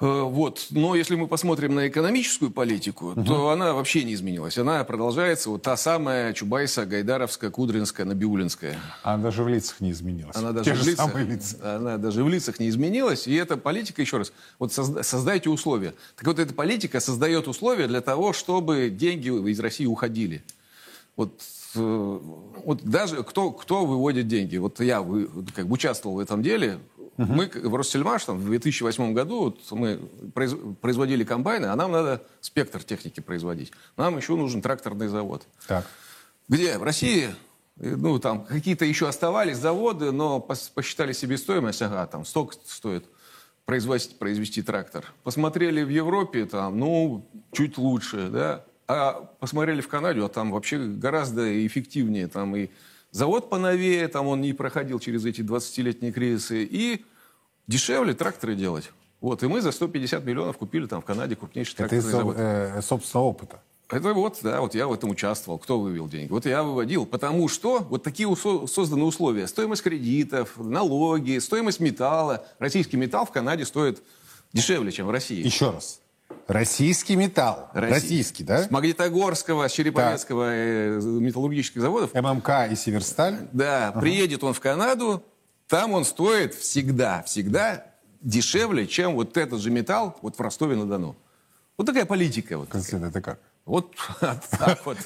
Э, вот. Но если мы посмотрим на экономическую политику, угу. то она вообще не изменилась. Она продолжается, вот та самая Чубайса, Гайдаровская, Кудринская, Набиулинская. Она даже в лицах не изменилась. Она даже, в лицах, лица. она даже в лицах не изменилась. И эта политика, еще раз, вот создайте условия. Так вот эта политика создает условия для того, чтобы деньги из России уходили. Вот э, вот даже кто, кто выводит деньги. Вот я вы, как бы участвовал в этом деле, Угу. Мы в Россельмаш там, в 2008 году вот, мы произ, производили комбайны, а нам надо спектр техники производить. Нам еще нужен тракторный завод. Так. Где? В России ну, там какие-то еще оставались заводы, но посчитали себестоимость, ага, там столько стоит произвести, произвести трактор. Посмотрели в Европе, там, ну, чуть лучше, да, а посмотрели в Канаде, а там вообще гораздо эффективнее, там и завод поновее, там он не проходил через эти 20-летние кризисы, и дешевле тракторы делать. Вот, и мы за 150 миллионов купили там в Канаде крупнейший тракторный Это из завод. Э, собственного опыта. Это вот, да, вот я в этом участвовал. Кто вывел деньги? Вот я выводил, потому что вот такие созданы условия. Стоимость кредитов, налоги, стоимость металла. Российский металл в Канаде стоит дешевле, чем в России. Еще раз. Российский металл. Россий. Российский, да? С Магнитогорского, с Череповецкого да. Э, металлургических заводов. ММК и Северсталь. Да, ага. приедет он в Канаду, там он стоит всегда, всегда дешевле, чем вот этот же металл вот в Ростове-на-Дону. Вот такая политика. Вот Константин, это как? Вот (laughs) так вот.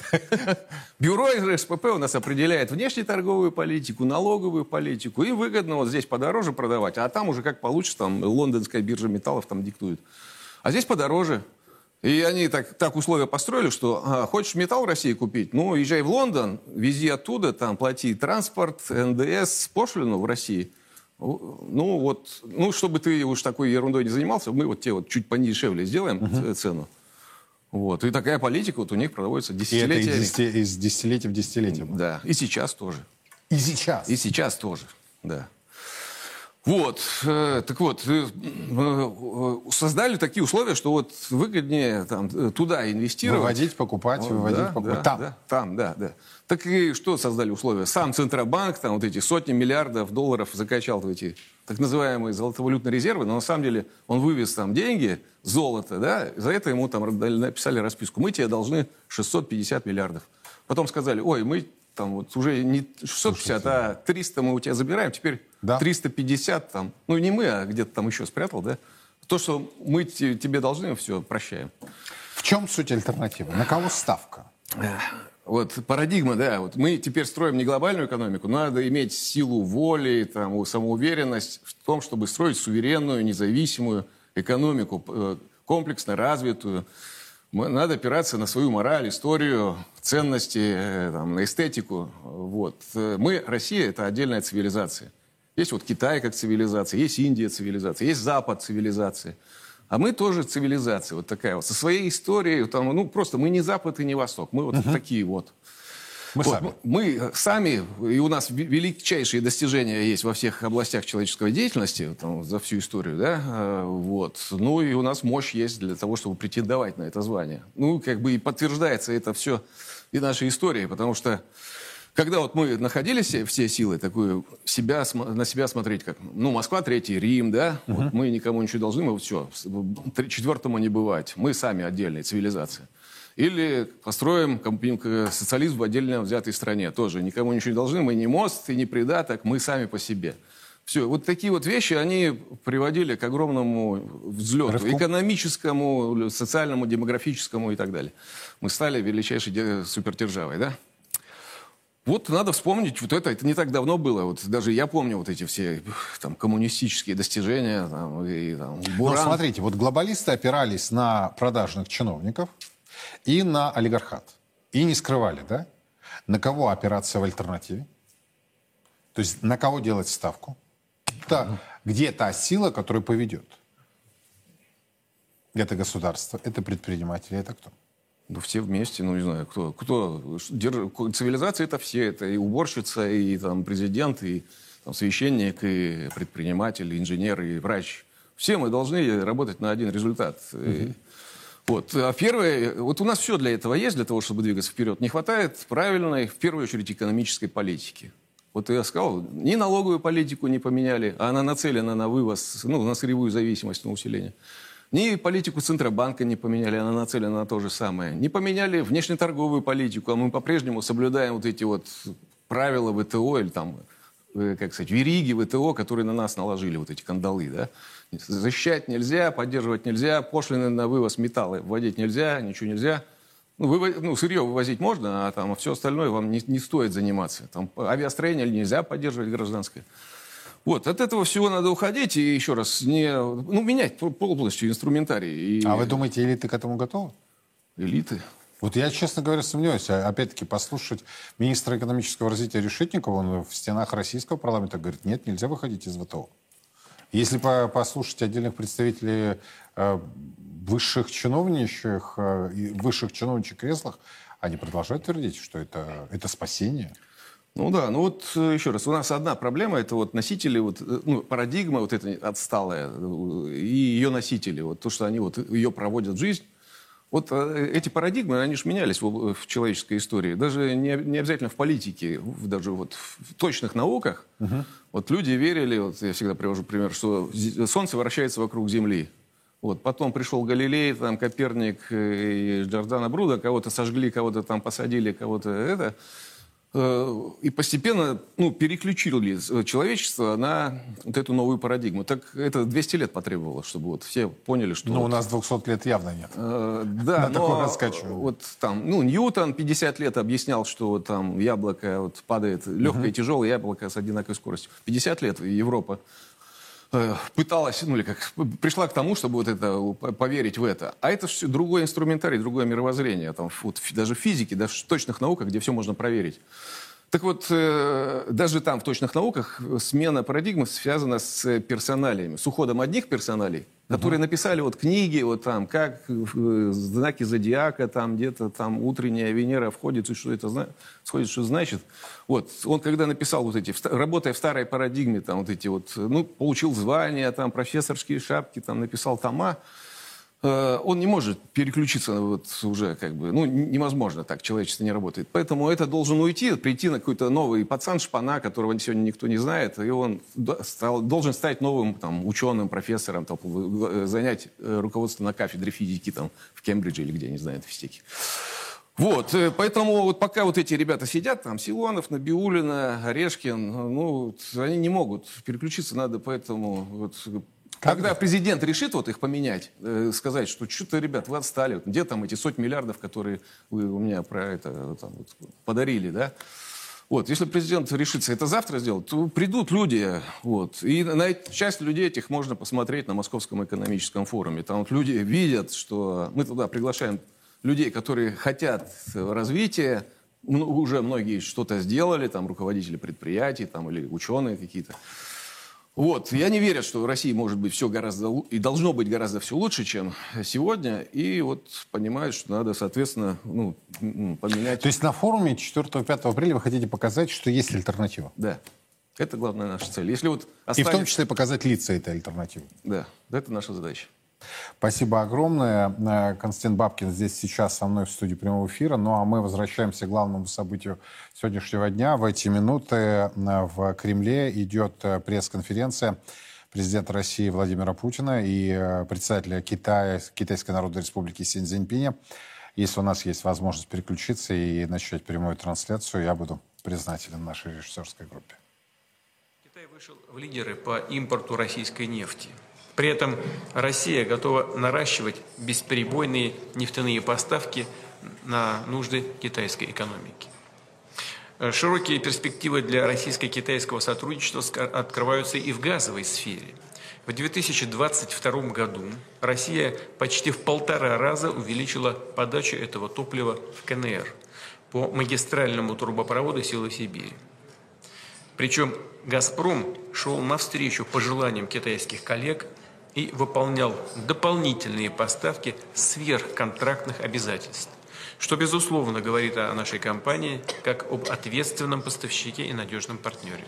Бюро РСПП у нас определяет внешнеторговую политику, налоговую политику. И выгодно вот здесь подороже продавать, а там уже как получится, там лондонская биржа металлов там диктует. А здесь подороже. И они так, так условия построили, что а, хочешь металл в России купить, ну, езжай в Лондон, вези оттуда, там, плати транспорт, НДС, пошлину в России. Ну, вот, ну, чтобы ты уж такой ерундой не занимался, мы вот тебе вот чуть подешевле сделаем uh-huh. цену. Вот. И такая политика вот у них проводится десятилетиями. И это из, из десятилетия в десятилетие. Да. И сейчас тоже. И сейчас? И сейчас тоже, да. Вот, э, так вот, э, э, создали такие условия, что вот выгоднее там, туда инвестировать. Выводить, покупать, вот, выводить, да, покупать. Да, там. Да, там, да, да. Так и что создали условия? Сам Центробанк, там вот эти сотни миллиардов долларов закачал в эти так называемые золотовалютные резервы, но на самом деле он вывез там деньги, золото, да, за это ему там написали расписку. Мы тебе должны 650 миллиардов. Потом сказали, ой, мы там вот уже не 650, Слушайте. а 300 мы у тебя забираем, теперь да. 350 там, ну не мы, а где-то там еще спрятал, да? То, что мы тебе должны, все, прощаем. В чем суть альтернативы? На кого ставка? Вот парадигма, да, вот мы теперь строим не глобальную экономику, надо иметь силу воли, там, самоуверенность в том, чтобы строить суверенную, независимую экономику, э, комплексно развитую. Надо опираться на свою мораль, историю, ценности, э, там, на эстетику. Вот. Мы, Россия, это отдельная цивилизация. Есть вот Китай как цивилизация, есть Индия цивилизация, есть Запад цивилизация. А мы тоже цивилизация вот такая вот, со своей историей. Там, ну, просто мы не Запад и не Восток. Мы вот угу. такие вот. Мы, вот, сами. мы сами, и у нас величайшие достижения есть во всех областях человеческой деятельности там, за всю историю, да, а, вот. Ну и у нас мощь есть для того, чтобы претендовать на это звание. Ну, как бы и подтверждается это все и нашей историей, потому что когда вот мы находились все силы, такую себя, на себя смотреть, как, ну, Москва, Третий Рим, да, угу. вот мы никому ничего должны, мы вот все, четвертому не бывать, мы сами отдельная цивилизация. Или построим социализм в отдельно взятой стране, тоже никому ничего не должны, мы не мост и не придаток, мы сами по себе. Все, вот такие вот вещи, они приводили к огромному взлету, Рывку. экономическому, социальному, демографическому и так далее. Мы стали величайшей супертержавой, да? Вот надо вспомнить вот это, это не так давно было. Вот даже я помню вот эти все там коммунистические достижения. Там, и, там, Буран. Ну, смотрите, вот глобалисты опирались на продажных чиновников и на олигархат. И не скрывали, да? На кого опираться в альтернативе? То есть на кого делать ставку? Это, где та сила, которая поведет? Это государство, это предприниматели, это кто? Ну, все вместе, ну, не знаю, кто. кто держ... Цивилизация это все. Это и уборщица, и там президент, и там, священник, и предприниматель, и инженер, и врач. Все мы должны работать на один результат. Угу. Вот. А первое, вот у нас все для этого есть, для того, чтобы двигаться вперед. Не хватает правильной, в первую очередь, экономической политики. Вот я сказал, ни налоговую политику не поменяли, а она нацелена на вывоз, ну, на сырьевую зависимость, на усиление. Ни политику Центробанка не поменяли, она нацелена на то же самое. Не поменяли внешнеторговую политику, а мы по-прежнему соблюдаем вот эти вот правила ВТО или там, э, как сказать, вериги ВТО, которые на нас наложили, вот эти кандалы, да. Защищать нельзя, поддерживать нельзя, пошлины на вывоз металла вводить нельзя, ничего нельзя. Ну, вывоз, ну, сырье вывозить можно, а там все остальное вам не, не стоит заниматься. Там авиастроение нельзя поддерживать гражданское. Вот, от этого всего надо уходить и еще раз не, ну, менять полностью инструментарий. И... А вы думаете, элиты к этому готовы? Элиты? Вот я, честно говоря, сомневаюсь. А, опять-таки, послушать министра экономического развития Решетникова, он в стенах российского парламента говорит, нет, нельзя выходить из ВТО. Если по послушать отдельных представителей э, высших чиновничьих, э, высших чиновничьих креслах, они продолжают твердить, что это, это спасение. Ну да, ну вот э, еще раз, у нас одна проблема, это вот носители, вот, э, ну, парадигма вот эта отсталая, э, и ее носители, вот то, что они вот ее проводят в жизнь. Вот эти парадигмы, они же менялись в, в человеческой истории. Даже не, не обязательно в политике, даже вот в точных науках. Угу. Вот люди верили, вот я всегда привожу пример, что Солнце вращается вокруг Земли. Вот. Потом пришел Галилей, там, Коперник и Джордана Бруда, кого-то сожгли, кого-то там посадили, кого-то это. Э, и постепенно ну, переключили человечество на вот эту новую парадигму. Так это 200 лет потребовало, чтобы вот все поняли, что... Ну, вот, у нас 200 лет явно нет. Э, да, на но вот там, ну, Ньютон 50 лет объяснял, что вот там яблоко вот падает, легкое и тяжелое яблоко с одинаковой скоростью. 50 лет Европа Э, пыталась, ну или как, пришла к тому, чтобы вот это, поверить в это. А это все другой инструментарий, другое мировоззрение. Там, вот, даже в физике, даже в точных науках, где все можно проверить. Так вот, э, даже там, в точных науках, смена парадигмы связана с персоналиями, с уходом одних персоналей, которые написали вот книги, вот там, как э, знаки зодиака, там где-то там утренняя Венера входит, и что это сходит, что значит. Вот, он когда написал вот эти, работая в старой парадигме, там вот эти вот, ну, получил звания, там, профессорские шапки, там, написал тома, он не может переключиться вот уже как бы, ну, невозможно так, человечество не работает. Поэтому это должен уйти, прийти на какой-то новый пацан шпана, которого сегодня никто не знает, и он стал, должен стать новым там, ученым, профессором, там, э, занять э, руководство на кафедре физики там, в Кембридже или где, не знаю, физики. Вот, поэтому вот пока вот эти ребята сидят, там, Силуанов, Набиулина, Орешкин, ну, они не могут переключиться, надо поэтому вот, когда президент решит вот их поменять, э, сказать, что что-то, ребят, вы отстали, где там эти сотни миллиардов, которые вы у меня про это там, вот, подарили, да? Вот, если президент решится это завтра сделать, то придут люди, вот, и на часть людей этих можно посмотреть на Московском экономическом форуме. Там вот люди видят, что мы туда приглашаем людей, которые хотят развития, уже многие что-то сделали, там руководители предприятий, там или ученые какие-то. Вот, я не верю, что в России может быть все гораздо и должно быть гораздо все лучше, чем сегодня. И вот понимают, что надо, соответственно, ну, поменять. То есть на форуме 4-5 апреля вы хотите показать, что есть альтернатива? Да. Это главная наша цель. Если вот останется... И в том числе показать лица этой альтернативы. Да, это наша задача. Спасибо огромное. Э, Константин Бабкин здесь сейчас со мной в студии прямого эфира. Ну а мы возвращаемся к главному событию сегодняшнего дня. В эти минуты э, в Кремле идет э, пресс-конференция президента России Владимира Путина и председателя Китая, Китайской Народной Республики Синь Цзиньпиня. Если у нас есть возможность переключиться и начать прямую трансляцию, я буду признателен нашей режиссерской группе. Китай вышел в лидеры по импорту российской нефти. При этом Россия готова наращивать бесперебойные нефтяные поставки на нужды китайской экономики. Широкие перспективы для российско-китайского сотрудничества открываются и в газовой сфере. В 2022 году Россия почти в полтора раза увеличила подачу этого топлива в КНР по магистральному трубопроводу «Силы Сибири». Причем «Газпром» шел навстречу пожеланиям китайских коллег и выполнял дополнительные поставки сверхконтрактных обязательств, что, безусловно, говорит о нашей компании как об ответственном поставщике и надежном партнере.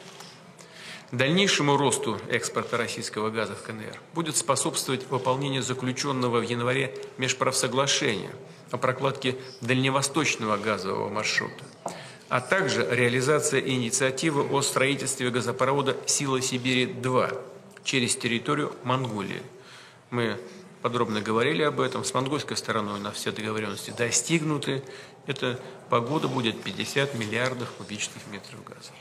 Дальнейшему росту экспорта российского газа в КНР будет способствовать выполнение заключенного в январе межправсоглашения о прокладке дальневосточного газового маршрута, а также реализация инициативы о строительстве газопровода «Сила Сибири-2», через территорию Монголии. Мы подробно говорили об этом. С монгольской стороной у нас все договоренности достигнуты. Эта погода будет 50 миллиардов кубических метров газа.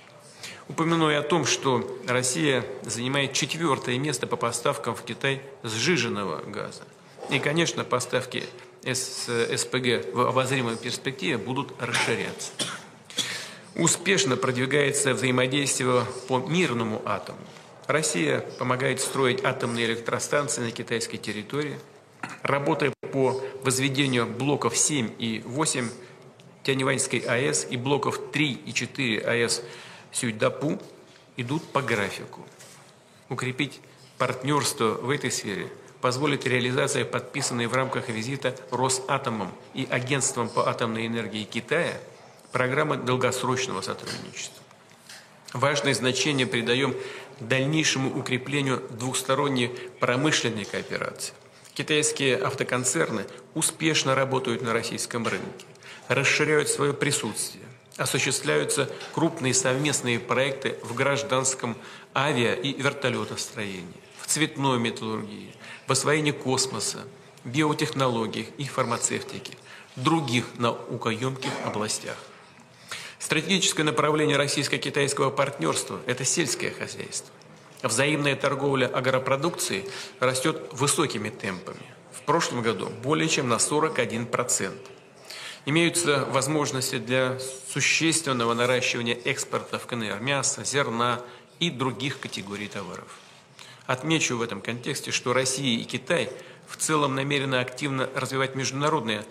Упомяну и о том, что Россия занимает четвертое место по поставкам в Китай сжиженного газа. И, конечно, поставки СПГ в обозримой перспективе будут расширяться. Успешно продвигается взаимодействие по мирному атому. Россия помогает строить атомные электростанции на китайской территории. Работая по возведению блоков 7 и 8 Тяньваньской АЭС и блоков 3 и 4 АЭС Сюйдапу идут по графику. Укрепить партнерство в этой сфере позволит реализация подписанной в рамках визита Росатомом и Агентством по атомной энергии Китая программы долгосрочного сотрудничества. Важное значение придаем дальнейшему укреплению двухсторонней промышленной кооперации. Китайские автоконцерны успешно работают на российском рынке, расширяют свое присутствие, осуществляются крупные совместные проекты в гражданском авиа- и вертолетостроении, в цветной металлургии, в освоении космоса, биотехнологиях и фармацевтике, других наукоемких областях. Стратегическое направление российско-китайского партнерства – это сельское хозяйство. Взаимная торговля агропродукцией растет высокими темпами. В прошлом году более чем на 41%. Имеются возможности для существенного наращивания экспорта в КНР мяса, зерна и других категорий товаров. Отмечу в этом контексте, что Россия и Китай в целом намерены активно развивать международные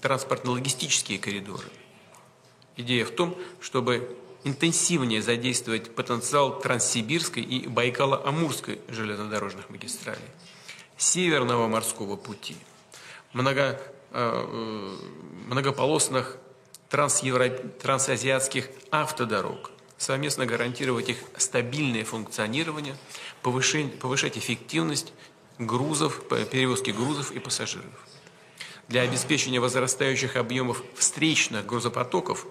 транспортно-логистические коридоры. Идея в том, чтобы интенсивнее задействовать потенциал Транссибирской и Байкало-Амурской железнодорожных магистралей, Северного морского пути, много, э, многополосных трансевро... трансазиатских автодорог, совместно гарантировать их стабильное функционирование, повышать, повышать эффективность грузов, перевозки грузов и пассажиров. Для обеспечения возрастающих объемов встречных грузопотоков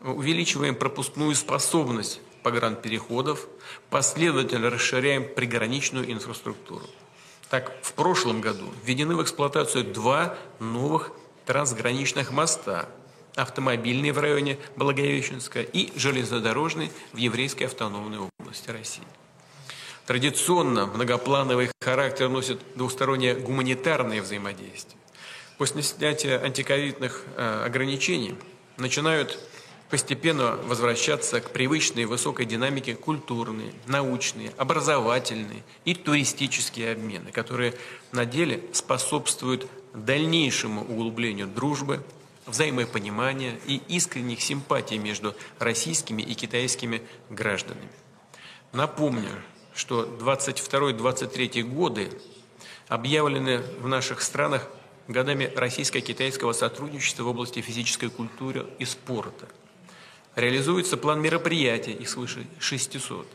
увеличиваем пропускную способность погранпереходов, последовательно расширяем приграничную инфраструктуру. Так, в прошлом году введены в эксплуатацию два новых трансграничных моста. Автомобильный в районе Благовещенска и железнодорожный в Еврейской автономной области России. Традиционно многоплановый характер носит двустороннее гуманитарное взаимодействие. После снятия антиковидных э, ограничений начинают постепенно возвращаться к привычной высокой динамике культурные, научные, образовательные и туристические обмены, которые на деле способствуют дальнейшему углублению дружбы, взаимопонимания и искренних симпатий между российскими и китайскими гражданами. Напомню, что 22-23 годы объявлены в наших странах годами российско-китайского сотрудничества в области физической культуры и спорта – реализуется план мероприятий, их свыше 600,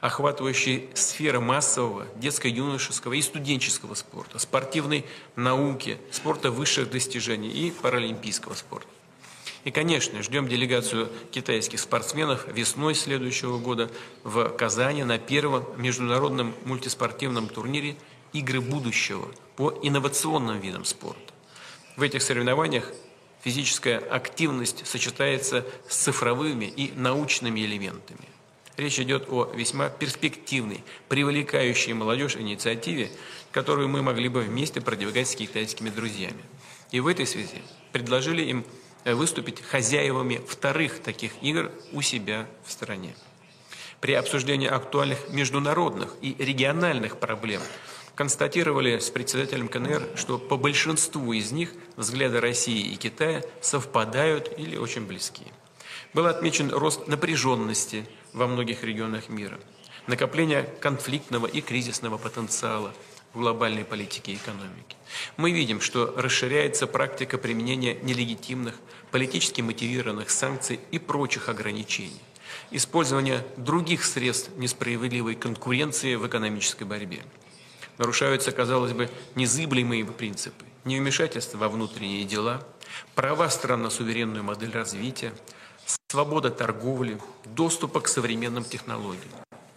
охватывающий сферы массового, детско-юношеского и студенческого спорта, спортивной науки, спорта высших достижений и паралимпийского спорта. И, конечно, ждем делегацию китайских спортсменов весной следующего года в Казани на первом международном мультиспортивном турнире «Игры будущего» по инновационным видам спорта. В этих соревнованиях физическая активность сочетается с цифровыми и научными элементами. Речь идет о весьма перспективной, привлекающей молодежь инициативе, которую мы могли бы вместе продвигать с китайскими друзьями. И в этой связи предложили им выступить хозяевами вторых таких игр у себя в стране. При обсуждении актуальных международных и региональных проблем констатировали с председателем КНР, что по большинству из них взгляды России и Китая совпадают или очень близки. Был отмечен рост напряженности во многих регионах мира, накопление конфликтного и кризисного потенциала в глобальной политике и экономике. Мы видим, что расширяется практика применения нелегитимных, политически мотивированных санкций и прочих ограничений использование других средств несправедливой конкуренции в экономической борьбе. Нарушаются, казалось бы, незыблемые принципы. Невмешательство во внутренние дела, права стран на суверенную модель развития, свобода торговли, доступа к современным технологиям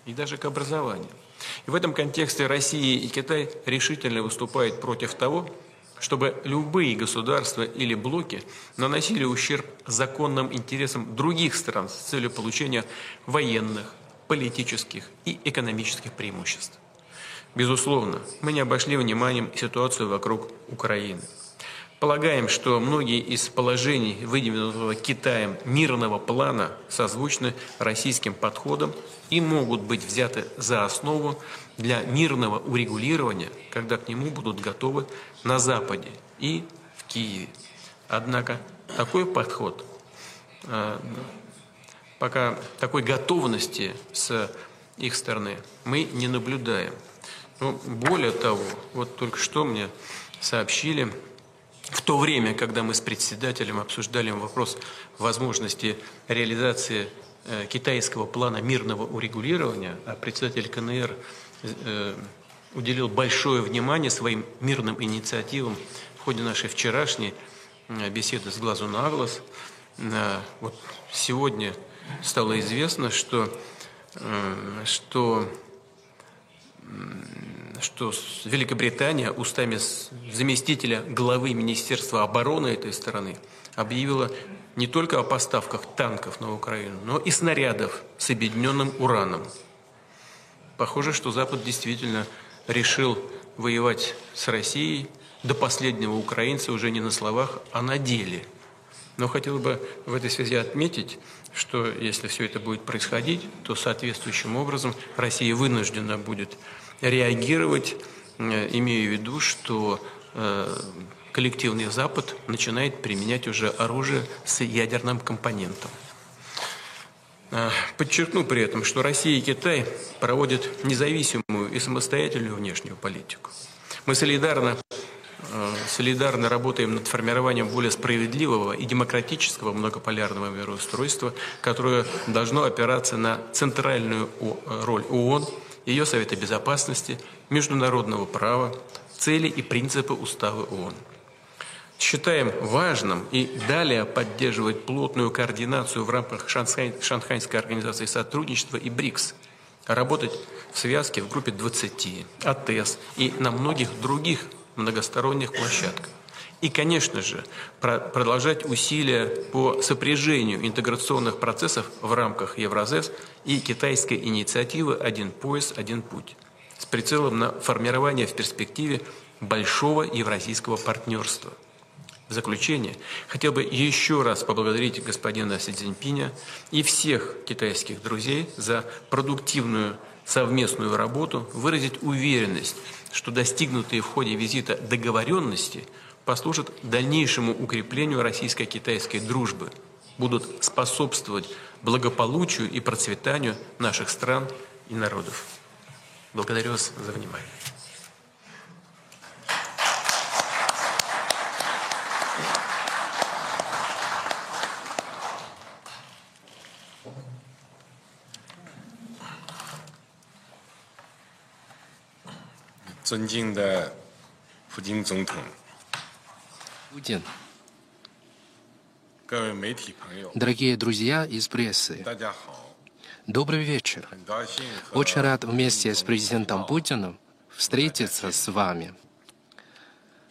и даже к образованию. И в этом контексте Россия и Китай решительно выступают против того, чтобы любые государства или блоки наносили ущерб законным интересам других стран с целью получения военных, политических и экономических преимуществ. Безусловно, мы не обошли вниманием ситуацию вокруг Украины. Полагаем, что многие из положений, выдвинутого Китаем мирного плана, созвучны российским подходам и могут быть взяты за основу для мирного урегулирования, когда к нему будут готовы на Западе и в Киеве. Однако такой подход, э, пока такой готовности с их стороны мы не наблюдаем. Ну, более того, вот только что мне сообщили, в то время, когда мы с председателем обсуждали вопрос возможности реализации э, китайского плана мирного урегулирования, а председатель КНР э, уделил большое внимание своим мирным инициативам в ходе нашей вчерашней беседы с глазу на глаз. Э, вот сегодня стало известно, что, э, что что Великобритания устами заместителя главы Министерства обороны этой страны объявила не только о поставках танков на Украину, но и снарядов с объединенным ураном. Похоже, что Запад действительно решил воевать с Россией до последнего украинца уже не на словах, а на деле. Но хотел бы в этой связи отметить, что если все это будет происходить, то соответствующим образом Россия вынуждена будет реагировать, э, имея в виду, что э, коллективный Запад начинает применять уже оружие с ядерным компонентом. Э, подчеркну при этом, что Россия и Китай проводят независимую и самостоятельную внешнюю политику. Мы солидарно, солидарно работаем над формированием более справедливого и демократического многополярного мироустройства, которое должно опираться на центральную роль ООН, ее Совета Безопасности, международного права, цели и принципы Устава ООН. Считаем важным и далее поддерживать плотную координацию в рамках Шанхайской организации сотрудничества и БРИКС, работать в связке в группе 20, АТЭС и на многих других многосторонних площадках. И, конечно же, продолжать усилия по сопряжению интеграционных процессов в рамках Евразес и китайской инициативы «Один пояс, один путь» с прицелом на формирование в перспективе большого евразийского партнерства – в заключение хотел бы еще раз поблагодарить господина Си Цзиньпиня и всех китайских друзей за продуктивную совместную работу, выразить уверенность, что достигнутые в ходе визита договоренности послужат дальнейшему укреплению российско-китайской дружбы, будут способствовать благополучию и процветанию наших стран и народов. Благодарю вас за внимание. 尊敬的普京总统，Путин, 各位媒体朋友， дорогие друзья из прессы, 大家好， добрый вечер. 很高兴和 Очень рад вместе с президентом Путиным встретиться с вами.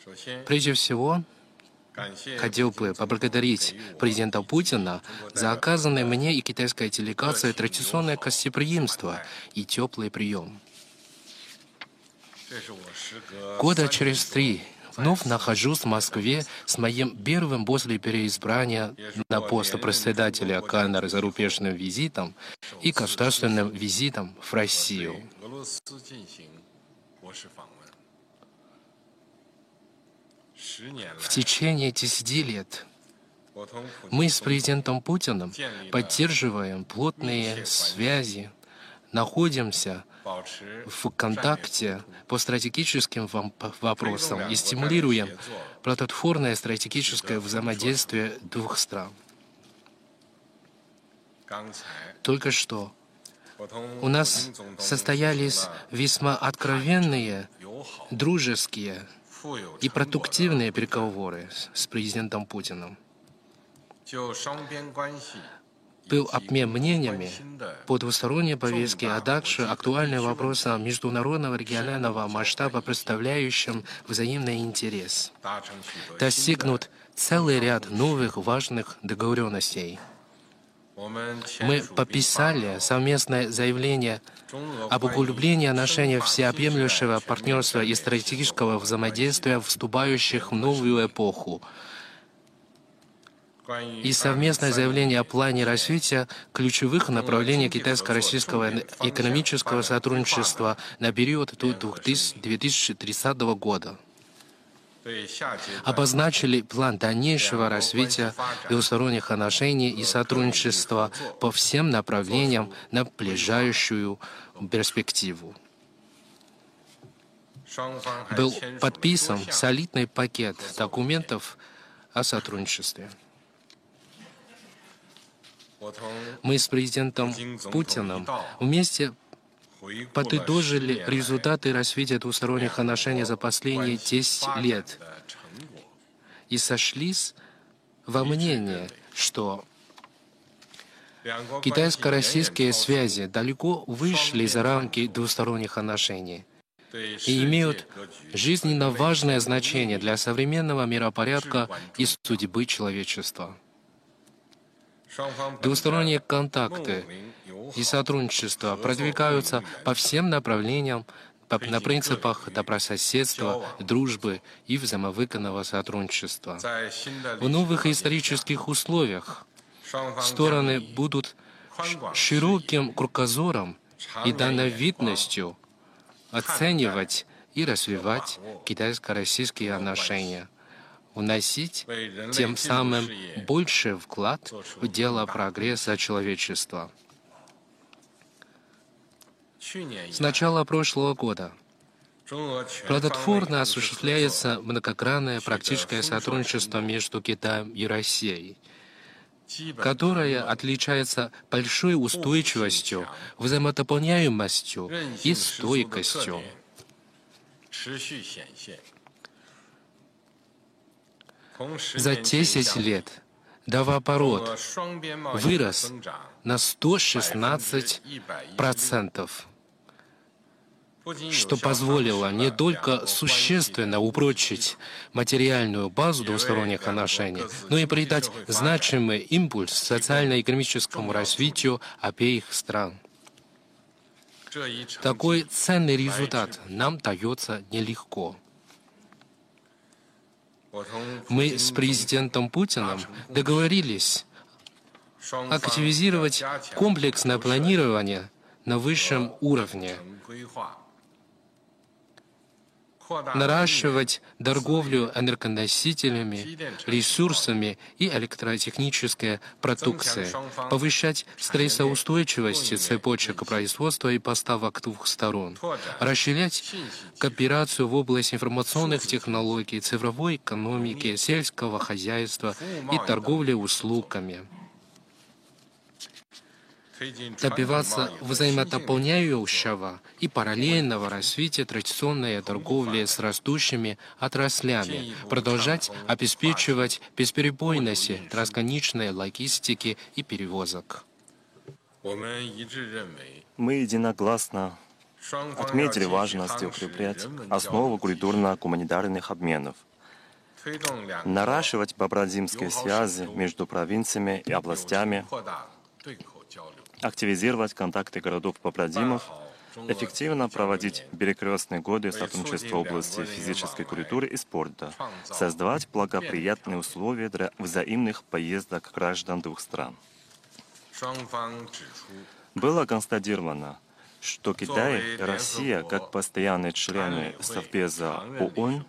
首先 Прежде всего, 感谢 хотел бы поблагодарить президента Путина за оказанное мне и китайской делегации традиционное гостеприимство и теплый прием. Года через три вновь нахожусь в Москве с моим первым после переизбрания на пост председателя Каннер зарубежным визитом и государственным визитом в Россию. В течение 10 лет мы с президентом Путиным поддерживаем плотные связи, находимся в в контакте по стратегическим вопросам и стимулируем плодотворное стратегическое взаимодействие двух стран. Только что у нас состоялись весьма откровенные, дружеские и продуктивные переговоры с президентом Путиным был обмен мнениями по двусторонней повестке, а также актуальные вопросы международного регионального масштаба, представляющим взаимный интерес. Достигнут целый ряд новых важных договоренностей. Мы подписали совместное заявление об углублении отношений всеобъемлющего партнерства и стратегического взаимодействия, вступающих в новую эпоху – и совместное заявление о плане развития ключевых направлений китайско-российского экономического сотрудничества на период до 2030 года обозначили план дальнейшего развития двусторонних отношений и сотрудничества по всем направлениям на ближайшую перспективу. Был подписан солидный пакет документов о сотрудничестве. Мы с президентом Путиным вместе подытожили результаты развития двусторонних отношений за последние 10 лет и сошлись во мнении, что китайско-российские связи далеко вышли за рамки двусторонних отношений и имеют жизненно важное значение для современного миропорядка и судьбы человечества. Двусторонние контакты и сотрудничество продвигаются по всем направлениям на принципах добрососедства, дружбы и взаимовыгодного сотрудничества. В новых исторических условиях стороны будут широким кругозором и дальновидностью оценивать и развивать китайско-российские отношения, вносить тем самым больший вклад в дело прогресса человечества. С начала прошлого года плодотворно осуществляется многогранное практическое сотрудничество между Китаем и Россией, которое отличается большой устойчивостью, взаимодополняемостью и стойкостью. За 10 лет Давооборот вырос на 116 процентов что позволило не только существенно упрочить материальную базу двусторонних отношений, но и придать значимый импульс социально-экономическому развитию обеих стран. Такой ценный результат нам дается нелегко. Мы с президентом Путиным договорились активизировать комплексное планирование на высшем уровне наращивать торговлю энергоносителями, ресурсами и электротехнической продукцией, повышать стрессоустойчивость цепочек производства и поставок двух сторон, расширять кооперацию в области информационных технологий, цифровой экономики, сельского хозяйства и торговли услугами добиваться взаимодополняющего и параллельного развития традиционной торговли с растущими отраслями, продолжать обеспечивать бесперебойность трансграничной логистики и перевозок. Мы единогласно отметили важность укреплять основу культурно-гуманитарных обменов, наращивать побратимские связи между провинциями и областями, активизировать контакты городов-побратимов, эффективно проводить перекрестные годы сотрудничества в области физической культуры и спорта, создавать благоприятные условия для взаимных поездок граждан двух стран. Было констатировано, что Китай и Россия, как постоянные члены Совбеза ООН,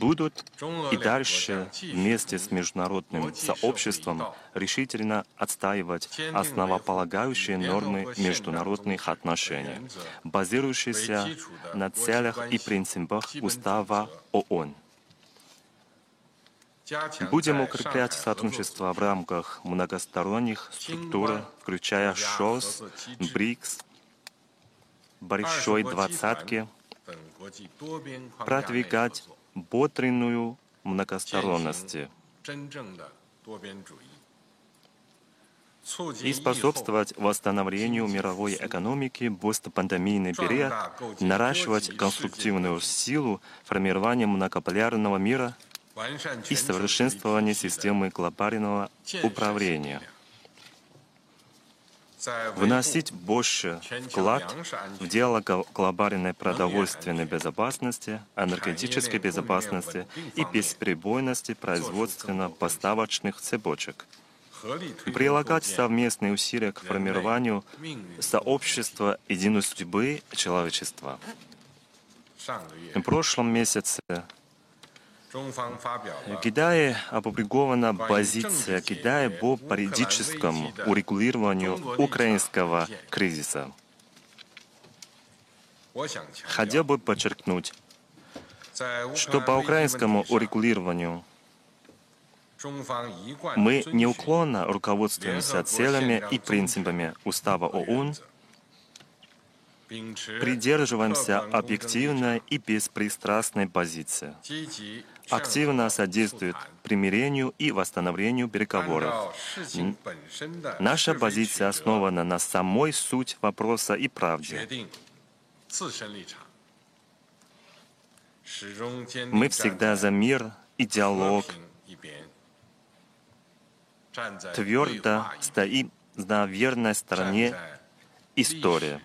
будут. И дальше вместе с международным сообществом решительно отстаивать основополагающие нормы международных отношений, базирующиеся на целях и принципах Устава ООН. Будем укреплять сотрудничество в рамках многосторонних структур, включая ШОС, БРИКС, Большой Двадцатки, продвигать бодренную многосторонности. И способствовать восстановлению мировой экономики в постпандемийный период, наращивать конструктивную силу формирования многополярного мира и совершенствования системы глобального управления — вносить больше вклад в дело глобальной продовольственной безопасности, энергетической безопасности и бесперебойности производственно-поставочных цепочек, прилагать совместные усилия к формированию сообщества единой судьбы человечества. В прошлом месяце в Китае опубликована позиция Китая по политическому урегулированию украинского кризиса. Хотел бы подчеркнуть, что по украинскому урегулированию мы неуклонно руководствуемся целями и принципами Устава ООН придерживаемся объективной и беспристрастной позиции, активно содействует примирению и восстановлению переговоров. Наша позиция основана на самой суть вопроса и правде. Мы всегда за мир и диалог, твердо стоим на верной стороне истории.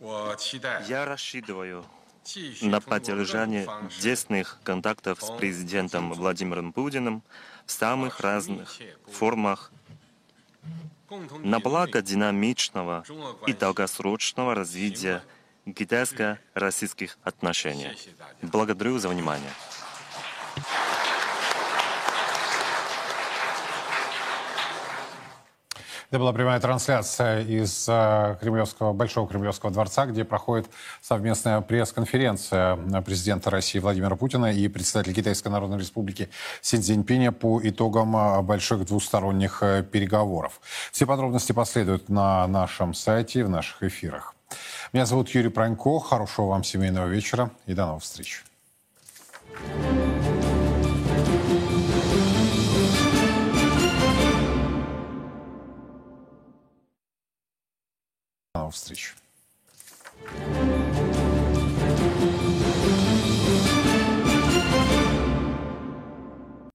Я рассчитываю на поддержание тесных контактов с президентом Владимиром Путиным в самых разных формах на благо динамичного и долгосрочного развития китайско-российских отношений. Благодарю за внимание. Это была прямая трансляция из э, Кремлевского, Большого Кремлевского дворца, где проходит совместная пресс-конференция президента России Владимира Путина и председателя Китайской Народной Республики Син Цзиньпиня по итогам э, больших двусторонних э, переговоров. Все подробности последуют на нашем сайте в наших эфирах. Меня зовут Юрий Пронько. Хорошего вам семейного вечера и до новых встреч. До новых встреч.